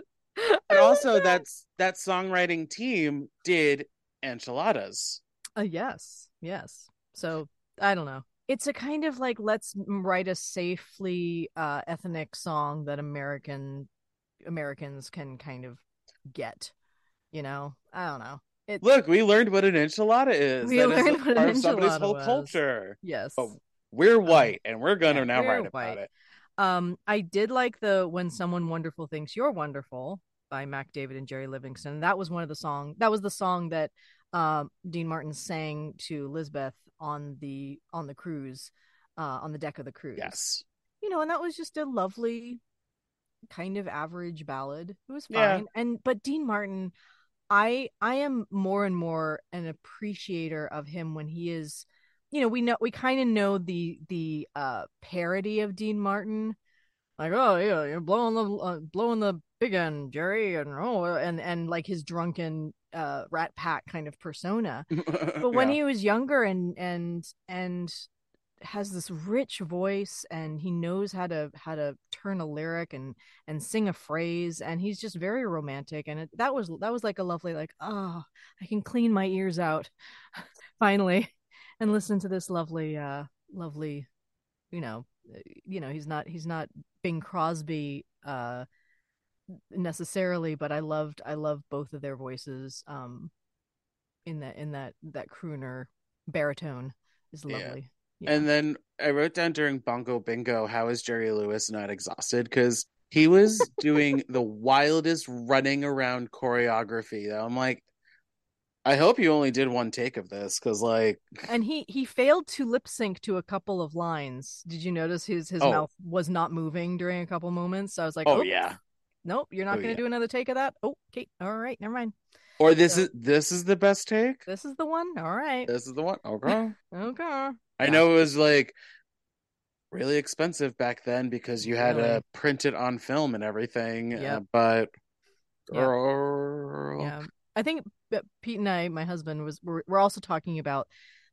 And also that. that's that songwriting team did enchiladas. Uh, yes, yes. So I don't know. It's a kind of like let's write a safely uh, ethnic song that American Americans can kind of get. You know, I don't know. It Look, we learned what an enchilada is. We That is learned a what an part of somebody's enchilada whole was. culture. yes. But we're white, and we're gonna yeah, now write about white. it. Um, I did like the "When Someone Wonderful Thinks You're Wonderful" by Mack David and Jerry Livingston. That was one of the song. That was the song that um, Dean Martin sang to Lizabeth on the on the cruise, uh, on the deck of the cruise. Yes. you know, and that was just a lovely, kind of average ballad. It was fine. Yeah. And but Dean Martin, I I am more and more an appreciator of him when he is, you know, we know we kind of know the the uh parody of Dean Martin, like oh yeah, you're blowing the uh, blowing the big end, Jerry, and oh and and like his drunken uh Rat Pack kind of persona. But when Yeah. he was younger and and and has this rich voice and he knows how to how to turn a lyric and and sing a phrase and he's just very romantic and it, that was that was like a lovely like oh i can clean my ears out finally and listen to this lovely uh lovely you know uh, you know he's not he's not bing crosby uh necessarily but i loved i loved both of their voices um in that in that that crooner baritone is Yeah. lovely Yeah. And then I wrote down during Bongo Bingo, how is Jerry Lewis not exhausted? Because he was doing the wildest running around choreography. Though. I'm like, I hope you only did one take of this, because like, and he he failed to lip sync to a couple of lines did you notice his his Oh. mouth was not moving during a couple moments so i was like oh oh yeah. nope you're not Oh, going to yeah. do another take of that oh okay all right never mind Or this So- is this is the best take. this is the one all right This is the one. Okay. okay I Yeah. know it was like really expensive back then because you had Really? to print it on film and everything. uh, but girl, yeah i think pete and i my husband was we're, we're also talking about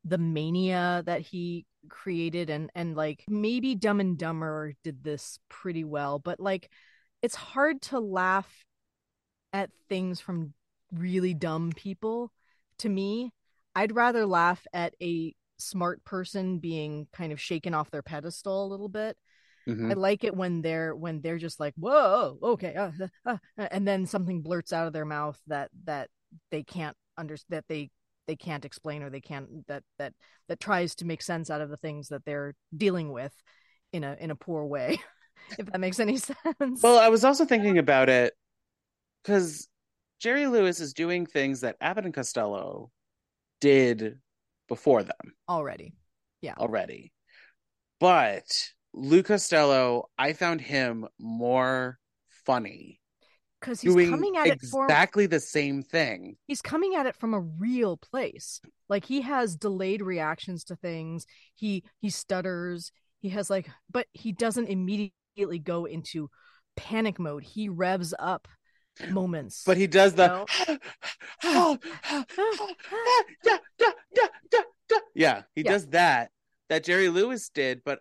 the mania that he created and and like maybe dumb and dumber did this pretty well but like it's hard to laugh at things from really dumb people to me i'd rather laugh at a smart person being kind of shaken off their pedestal a little bit Mhm. I like it when they're when they're just like, "Whoa, okay," uh, uh, uh," and then something blurts out of their mouth that that they can't under that they they can't explain or they can't that that that tries to make sense out of the things that they're dealing with in a in a poor way. if that makes any sense. Well, I was also thinking about it because Jerry Lewis is doing things that Abbott and Costello did before them already, Yeah. already. But Lou Costello, I found him more funny, because he's doing coming at it for exactly the same thing. he's coming at it from a real place. Like he has delayed reactions to things. He he stutters. He has like but he doesn't immediately go into panic mode. He revs up moments But he does the yeah, he Yeah. does that that Jerry Lewis did, but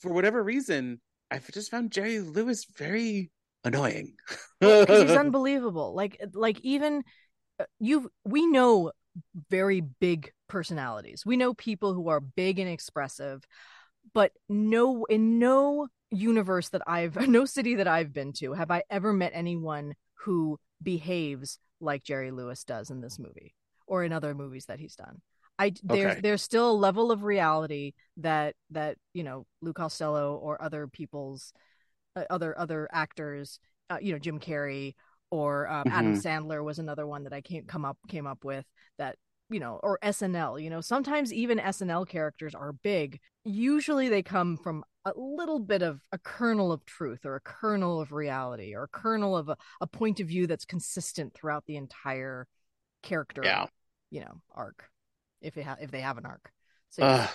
for whatever reason, I just found Jerry Lewis very annoying. because he's unbelievable like like even uh, you we know very big personalities we know people who are big and expressive but no in no universe that i've no city that i've been to have i ever met anyone who behaves like jerry lewis does in this movie or in other movies that he's done i there's Okay. there's still a level of reality that that you know lou costello or other people's uh, other other actors uh, you know Jim Carrey or um, Adam Sandler was another one that I came come up came up with that you know or SNL you know sometimes even SNL characters are big usually they come from a little bit of a kernel of truth or a kernel of reality or a kernel of a, a point of view that's consistent throughout the entire character Yeah. you know arc if it ha- if they have an arc so yeah.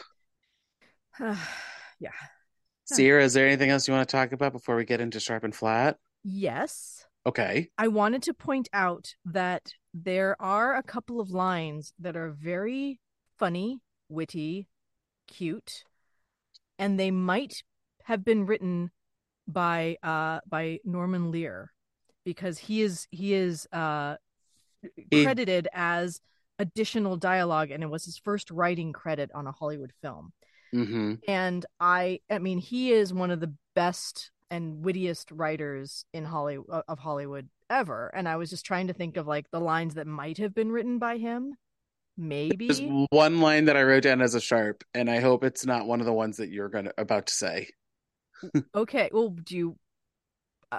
Ugh. yeah Sierra, is there anything else you want to talk about before we get into sharp and flat? Yes. Okay. I wanted to point out that there are a couple of lines that are very funny, witty, cute, and they might have been written by uh by Norman Lear because he is he is uh credited as additional dialogue and it was his first writing credit on a Hollywood film. Mm-hmm. And I I mean he is one of the best and wittiest writers in Hollywood of Hollywood ever and I was just trying to think of like the lines that might have been written by him. Maybe There's one line that I wrote down as a sharp, and I hope it's not one of the ones that you're gonna about to say. Okay. Well, do you?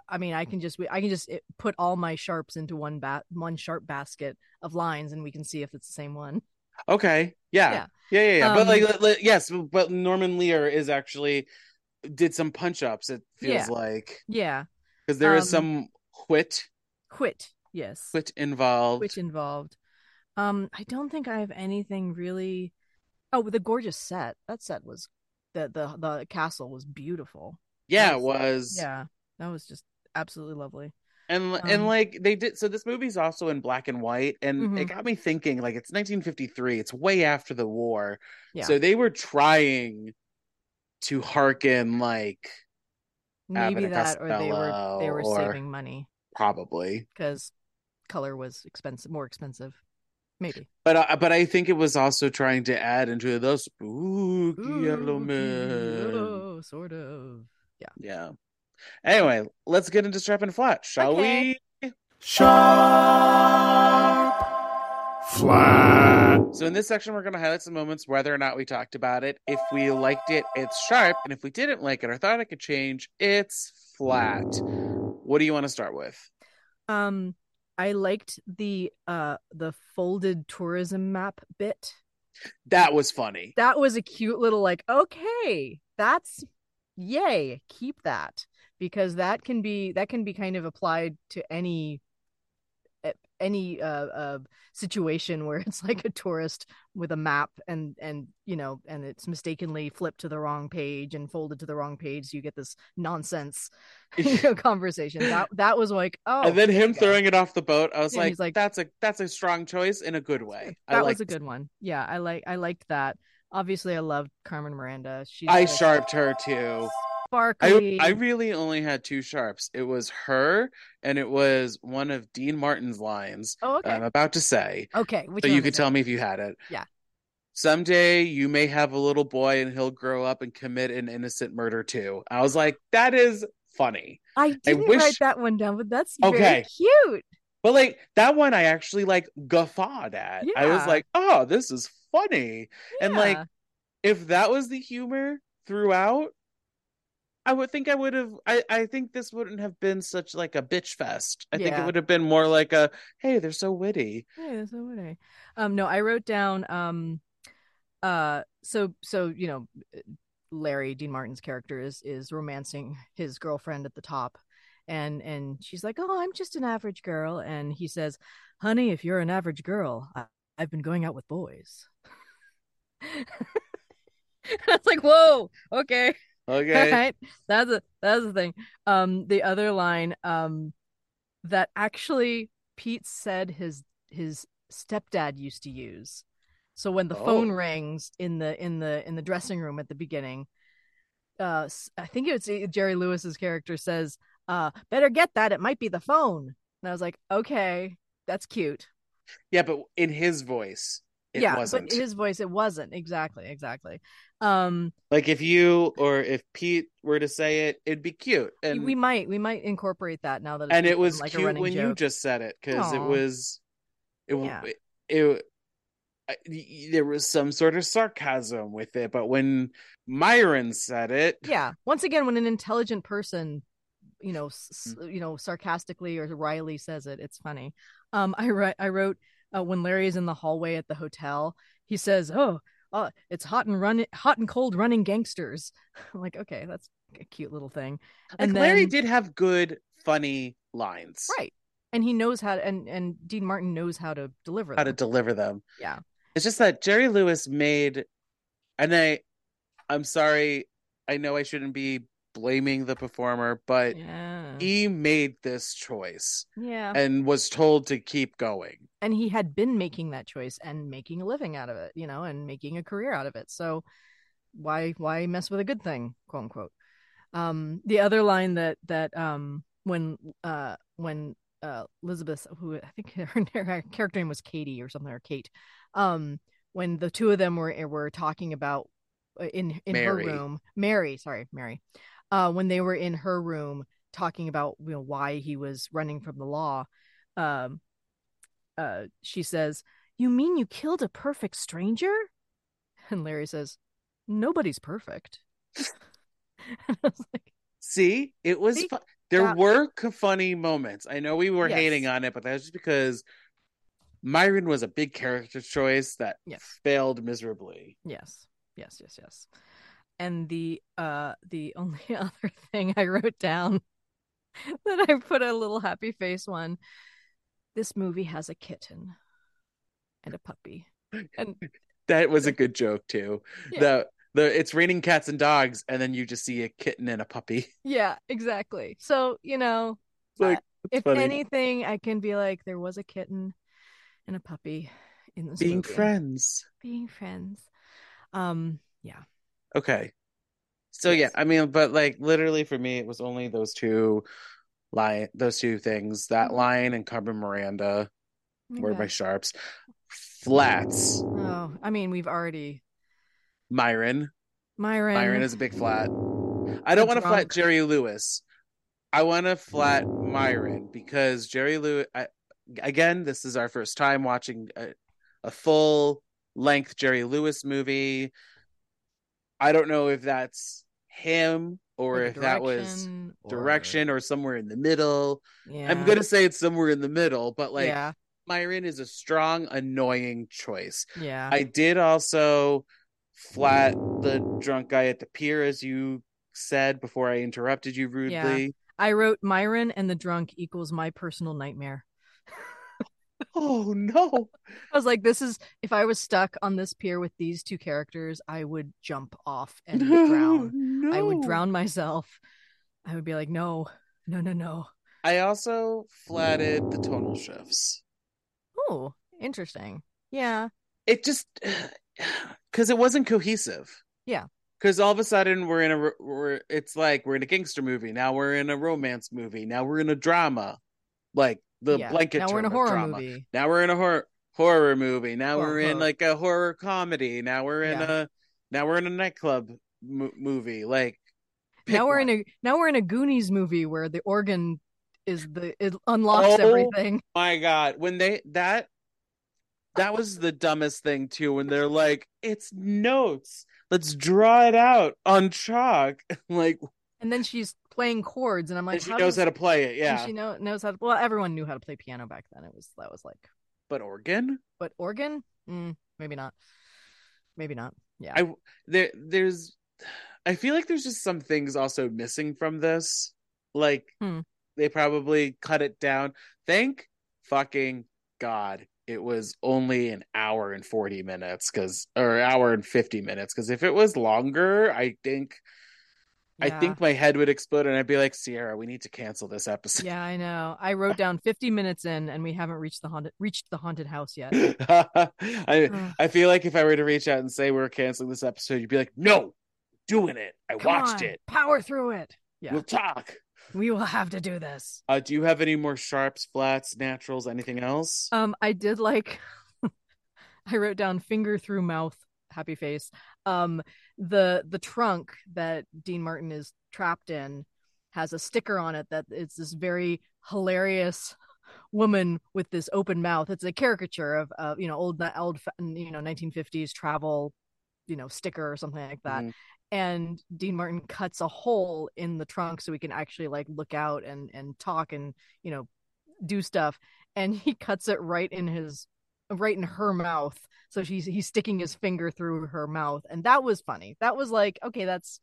I- mean, I can just I can just eh, put all my sharps into one bat one sharp basket of lines, and we can see if it's the same one. Okay. Yeah. Yeah. Yeah. Yeah. yeah. but Um, like, li- li- yes, but Norman Lear is actually did some punch ups. It feels Yeah. like Yeah. because there is Um, some quit Quit. Yes. quit involved. Quit involved. Um, I don't think I have anything really. Oh, the gorgeous set. That set was the the the castle was beautiful. yeah, That it was. Yeah, that was just absolutely lovely. And and Um, like they did so this movie's also in black and white and Mhm. it got me thinking like it's 1953 it's way after the war Yeah. so they were trying to hearken like Maybe Abbott and that, or they were they were saving money probably because color was expensive, more expensive. Maybe. but uh, but I think it was also trying to add into the spooky Ooh, element oh, sort of. Yeah yeah anyway let's get into strap and flat shall Okay. we Sharp. Flat. So in this section, we're going to highlight some moments, whether or not we talked about it. If we liked it, it's sharp, and if we didn't like it or thought it could change, it's flat. What do you want to start with? Um, I liked the uh the folded tourism map bit. That was funny. That was a cute little like, okay, that's yay, keep that because that can be that can be kind of applied to any any uh, uh situation where it's like a tourist with a map and and you know and it's mistakenly flipped to the wrong page and folded to the wrong page. So you get this nonsense you know, conversation. That that was like oh and then him throwing it off the boat, I was like, like- "That's a that's a strong choice in a good way." That was a good one. Yeah i like i liked that. Obviously i loved carmen miranda. She's I just sharped her too. I sparkly I really only had two sharps. It was her, and it was one of Dean Martin's lines. oh okay I'm about to say. okay so you could it? tell me if you had it. Yeah. Someday you may have a little boy and he'll grow up and commit an innocent murder too. I was like, that is funny. i didn't wish- write that one down but that's Okay. very cute But like that one I actually like guffawed at. I was like, oh, this is funny. And, like, If that was the humor throughout, I would think I would have I, I think this wouldn't have been such like a bitch fest. I think it would have been more like a hey, they're so witty. Yeah, that's so I. Um, no, I wrote down um, uh, so so you know, Larry Dean Martin's character is is romancing his girlfriend at the top, and and she's like, oh, I'm just an average girl, and he says, honey, if you're an average girl, I, I've been going out with boys. I was like, whoa, okay. Okay. right that's a that's the thing. Um the other line um that actually pete said his his stepdad used to use. So when the phone Oh. rings in the in the in the dressing room at the beginning uh I think it's jerry lewis's character says uh better get that. It might be the phone. And i was like okay that's cute. Yeah, but in his voice, it yeah wasn't. but his voice it wasn't exactly exactly um Like if you or if Pete were to say it, it'd be cute. And we might we might incorporate that now that it's and it was like cute when you just said it because it was it, Yeah. it, it there was some sort of sarcasm with it, but when Myron said it, yeah once again when an intelligent person you know s- Mm. you know sarcastically or wryly says it it's funny um i wrote i wrote uh, when larry is in the hallway at the hotel he says oh uh, it's hot and run hot and cold running gangsters i'm like okay that's a cute little thing like and Larry did have good, funny lines. right and he knows how to, and and dean martin knows how to deliver How to deliver them. Yeah. It's just that Jerry Lewis made and I I'm sorry, I know I shouldn't be blaming the performer, but yeah. he made this choice yeah. and was told to keep going. and he had been making that choice and making a living out of it, you know, and making a career out of it. So why why mess with a good thing, quote unquote. Um the other line that that um when uh when uh Elizabeth who I think her, her character name was Katie or something or Kate um when the two of them were were talking about uh, in in Mary. her room Mary sorry Mary uh when they were in her room talking about you know why he was running from the law um uh she says you mean you killed a perfect stranger and Larry says nobody's perfect and I was like See, it was See, fu- there that- were c- funny moments. I know we were Yes. hating on it, but that's just because Myron was a big character choice that Yes. failed miserably. Yes. Yes, yes, yes. And the uh the only other thing I wrote down that I put a little happy face one. This movie has a kitten and a puppy. And That was a good joke too. Yeah. The the it's raining cats and dogs, and then you just see a kitten and a puppy. yeah, exactly. So, you know, like it's if funny. anything, I can be like there was a kitten and a puppy in this being movie. friends. Being friends. Um, yeah. Okay. So Yes. yeah, I mean, but like literally for me, it was only those two line, those two things. That Mhm. line and Carmen Miranda were my sharps. Flats. Oh, I mean, we've already Myron. Myron. Myron is a big flat. I don't want to flat. Jerry Lewis. I want to flat Myron because Jerry Lewis. I, again, this is our first time watching a, a full length Jerry Lewis movie. I don't know if that's him or if that was direction or- direction or somewhere in the middle. Yeah. I'm gonna say it's somewhere in the middle, but like yeah, Myron is a strong, annoying choice. yeah. I did also flat the drunk guy at the pier, as you said before I interrupted you rudely. I wrote Myron and the drunk equals my personal nightmare. Oh no! I was like, this is if I was stuck on this pier with these two characters, I would jump off and no, drown. no. I would drown myself. I would be like, no, no, no, no. I also flatted the tonal shifts. Oh, interesting. Yeah. It just because it wasn't cohesive. Yeah. Because all of a sudden we're in a we're it's like we're in a gangster movie now we're in a romance movie now we're in a drama, like the yeah. blanket. Now we're in a horror drama. movie. Now we're in a horror horror movie. Now Horror, we're in horror. like a horror comedy. Now we're in Yeah. a now we're in a nightclub mo- movie. Like now we're one. in a now we're in a Goonies movie where the organ is the it unlocks Oh. everything. my god when they that that was the dumbest thing too when they're like it's notes let's draw it out on chalk like And then she's playing chords, and I'm like, and she how knows does, how to play it and yeah she know, knows how to. Well, everyone knew how to play piano back then. It was that was like, but organ but organ, mm, maybe not, maybe not. Yeah, I there there's i feel like there's just some things also missing from this like Hmm. they probably cut it down thank fucking god it was only an hour and 40 minutes because or hour and 50 minutes because if it was longer i think I think my head would explode and I'd be like, Sierra, we need to cancel this episode. Yeah, I know. I wrote down 50 minutes in, and we haven't reached the haunted reached the haunted house yet. I I feel like if I were to reach out and say we're canceling this episode, you'd be like, No, doing it. I Come watched on, it. Power through it. Yeah, We'll talk. we will have to do this. Uh, do you have any more sharps, flats, naturals, anything else? Um, I did like. I wrote down finger through mouth, happy face. Um, the the trunk that Dean Martin is trapped in has a sticker on it that it's this very hilarious woman with this open mouth. It's a caricature of of you know old old you know 1950s travel you know sticker or something like that. Mhm. And Dean Martin cuts a hole in the trunk so we can actually like look out and and talk and you know do stuff. And he cuts it right in his right in her mouth. So she's he's sticking his finger through her mouth, and that was funny. That was like okay, that's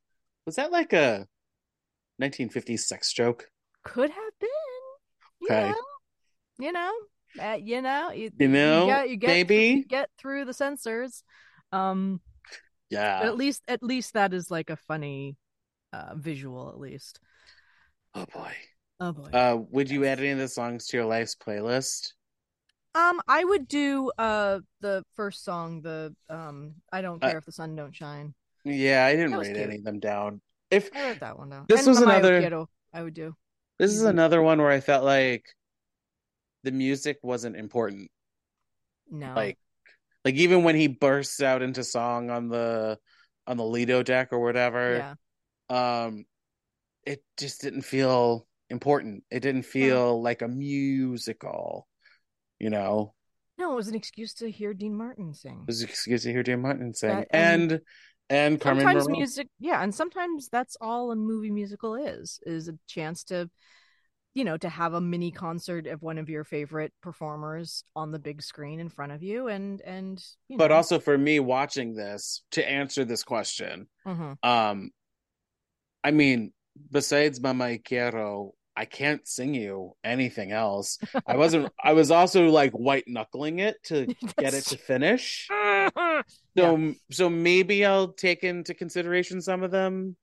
Was that like a 1950s sex joke? could have been. You Okay. know, you know, uh, you know, you, You know, get, you get maybe? you get through the censors. Um, Yeah. at least at least that is like a funny uh, visual at least. Oh boy. Oh boy. Uh, would you add any of the songs to your life's playlist? Um, I would do uh the first song, the um, I don't Uh, care if the sun don't shine. Yeah, I didn't write any of them down. If I wrote that one down. This And was another- Quiero, I would do. this is another one where I felt like the music wasn't important. No. Like like even when he bursts out into song on the on the Lido deck or whatever, yeah. um it just didn't feel important. It didn't feel like a musical, you know. No, it was an excuse to hear Dean Martin sing. It was an excuse to hear Dean Martin sing. That- and and and Carmen sometimes music yeah and sometimes that's all a movie musical is is a chance to you know to have a mini concert of one of your favorite performers on the big screen in front of you and and you But also for me watching this to answer this question, mhm. um I mean, besides Mama Quiero, I can't sing you anything else. I wasn't I was also like white knuckling it to get it to finish. So so maybe I'll take into consideration some of them.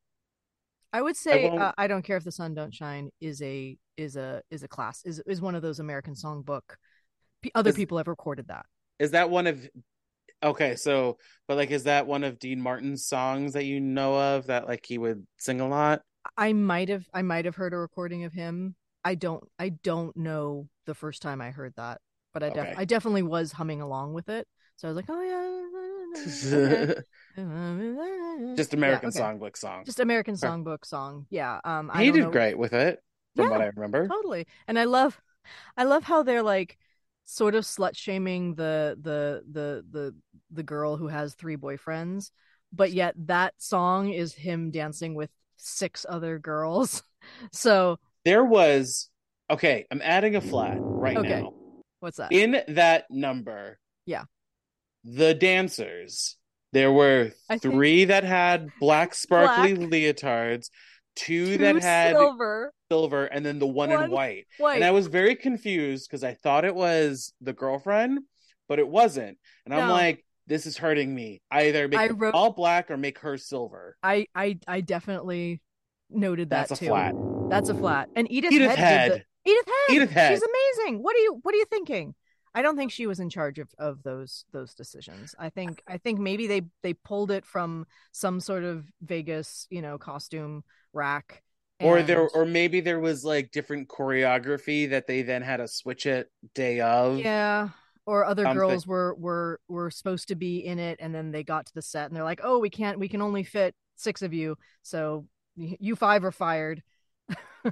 I would say won't- uh, I don't care if the sun don't shine is a is a is a class is is one of those American songbook. Other Is- people have recorded that. Is that one of Okay, so but like is that one of Dean Martin's songs that you know of that like he would sing a lot? I might have I might have heard a recording of him. I don't I don't know the first time I heard that, but I def- Okay. I definitely was humming along with it. So I was like, oh yeah, okay. Just American Yeah, okay. songbook song. just American songbook song. Yeah, um, I he did know- great with it, from Yeah, what I remember. totally. And I love, I love how they're like sort of slut shaming the the the the the girl who has three boyfriends, but yet that song is him dancing with six other girls. So There was okay, I'm adding a flat right Okay. now. what's that? In that number, Yeah. the dancers, there were I think- three that had black sparkly Black. leotards, two, Two that had silver, silver, and then the one, One in white. white. And I was very confused because I thought it was the girlfriend, but it wasn't. And I'm like, this is hurting me. Either make wrote- all black or make her silver. I I I definitely noted that That's a too. flat. That's a flat. And Edith, Edith Head, Head. the Edith Head. Edith Head. She's amazing. What are you What are you thinking? I don't think she was in charge of, of those those decisions. I think I think maybe they they pulled it from some sort of Vegas, you know, costume rack. Or there, or maybe there was like different choreography that they then had to switch it day of. yeah, or other Something. girls were were were supposed to be in it, and then they got to the set and they're like, oh, we can't, we can only fit six of you, so you five are fired.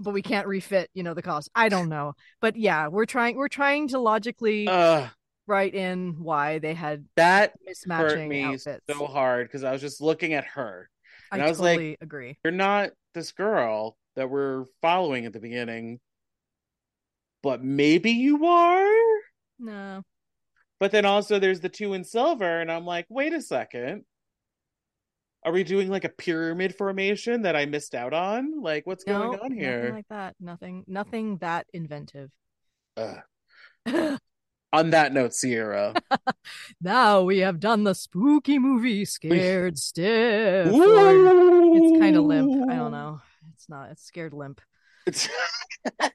but we can't refit, you know, the cost. I don't know, but yeah, we're trying. We're trying to logically Ugh, write in why they had that mismatching me outfits. so hard because I was just looking at her. And I was like- totally agree. You're not this girl that we're following at the beginning, but maybe you are. No, But then also there's the two in silver, and I'm like, wait a second. Are we doing like a pyramid formation that I missed out on? Like, what's no, going on nothing here? like that. Nothing, nothing that inventive. On that note, Sierra. now we have done the spooky movie Scared Stiff. It's kind of limp. I don't know. It's not. It's scared limp. It's...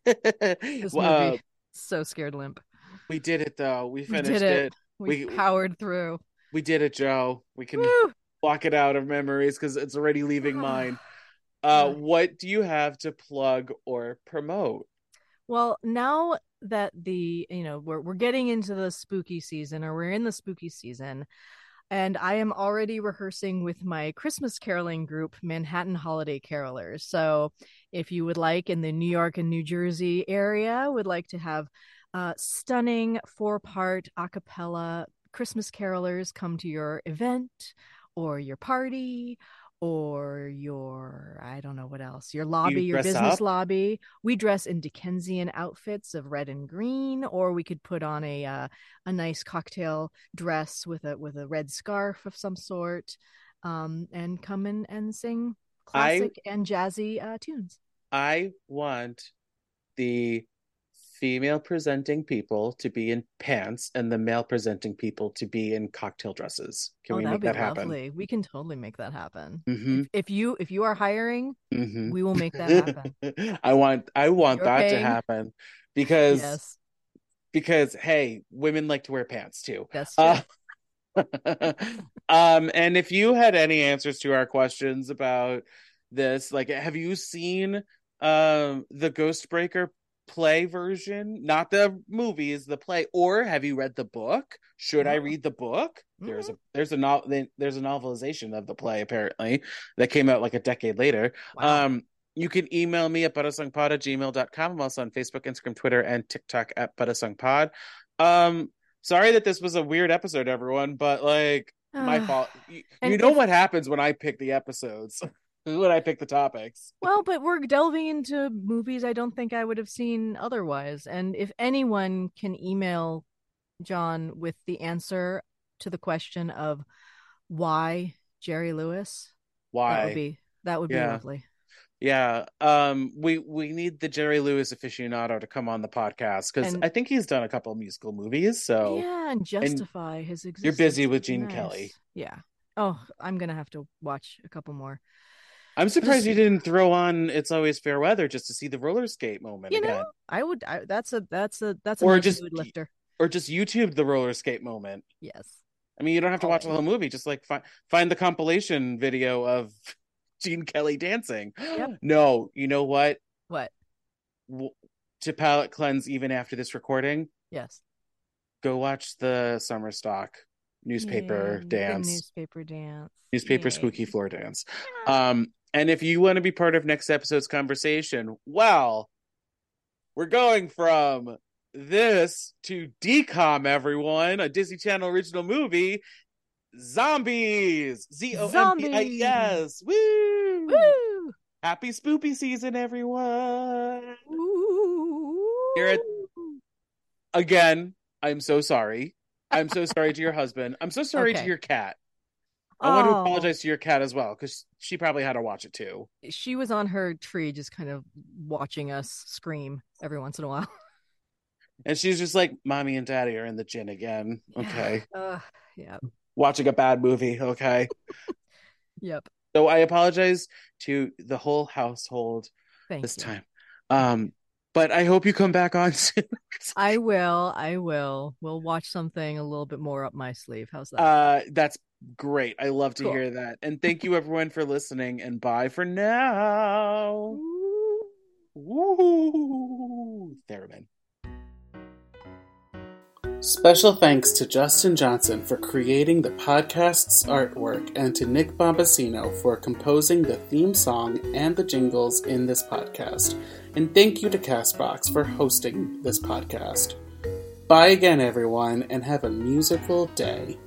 This Well, movie, uh, so scared limp. We did it though. We We finished did it. it. We, We- powered through. We did it, Joe. We can Woo! block it out of memories because it's already leaving mine. Uh, what do you have to plug or promote? Well, now that the you know we're we're getting into the spooky season, or we're in the spooky season, and I am already rehearsing with my Christmas caroling group, Manhattan Holiday Carolers. So, if you would like in the New York and New Jersey area, would like to have uh, stunning four part a cappella Christmas carolers come to your event or your party or your I don't know what else your lobby your business up? lobby we dress in Dickensian outfits of red and green or we could put on a uh, a nice cocktail dress with a with a red scarf of some sort um and come in and sing I- classic and jazzy uh tunes I want the female presenting people to be in pants and the male presenting people to be in cocktail dresses. Can oh, we make that happen? lovely. We can totally make that happen. hmm If, if you if you are hiring, hmm we will make that happen. I want I want You're that to happen because yes, because hey, women like to wear pants too. that's true. Uh, um, and if you had any answers to our questions about this, like, have you seen um the Ghostbreaker play version? Not the movies, the play, or have you read the book? Should I read the book? There's a there's a no, there's a novelization of the play apparently that came out like a decade later. Wow. Um, you can email me at butasongpod at gmail.com. I'm also on Facebook, Instagram, Twitter, and TikTok at butasongpod. Um, sorry that this was a weird episode, everyone, but like my Ah. fault. You, you know if- what happens when I pick the episodes, when I pick the topics. Well, but we're delving into movies I don't think I would have seen otherwise. And if anyone can email Jon with the answer to the question of why Jerry Lewis, why that would be that would be Yeah. lovely. Yeah. Um, we we need the Jerry Lewis aficionado to come on the podcast because I think he's done a couple of musical movies. So yeah, and justify his existence. you're busy with Gene nice. Kelly. Yeah. Oh, I'm gonna have to watch a couple more. I'm surprised you didn't throw on "It's Always Fair Weather" just to see the roller skate moment You again. know, I would. I, that's a that's a that's a Or nice just- lifter. or just YouTube the roller skate moment. Yes. I mean, you don't have to watch the whole movie. Just like find find the compilation video of Gene Kelly dancing. No, you know what? What? W- To palate cleanse, even after this recording, Yes. go watch the summer stock newspaper Yeah, dance, Newspaper dance. newspaper Yay. squeaky floor dance. Um, and if you want to be part of next episode's conversation, well, we're going from this to DCOM, everyone, a Disney Channel original movie. Zombies! Z O M B I E S! Woo! Woo! Happy spoopy season, everyone! Ooh. Again, I'm so sorry. I'm so sorry to your husband. I'm so sorry to your cat. I want to Oh, apologize to your cat as well because she probably had to watch it too. She was on her tree, just kind of watching us scream every once in a while. And she's just like, Mommy and Daddy are in the gin again. Okay. Uh, yeah. Watching a bad movie. Okay. Yep. so I apologize to the whole household Thank this you. time. Um, but I hope you come back on soon. I will. I will. We'll watch something a little bit more up my sleeve. How's that? uh, that's great. I love to Cool. hear that. And thank you everyone for listening. And bye for now. Woo! Theremin. Special thanks to Justin Johnson for creating the podcast's artwork and to Nick Bombasino for composing the theme song and the jingles in this podcast. And thank you to Castbox for hosting this podcast. Bye again, everyone, and have a musical day.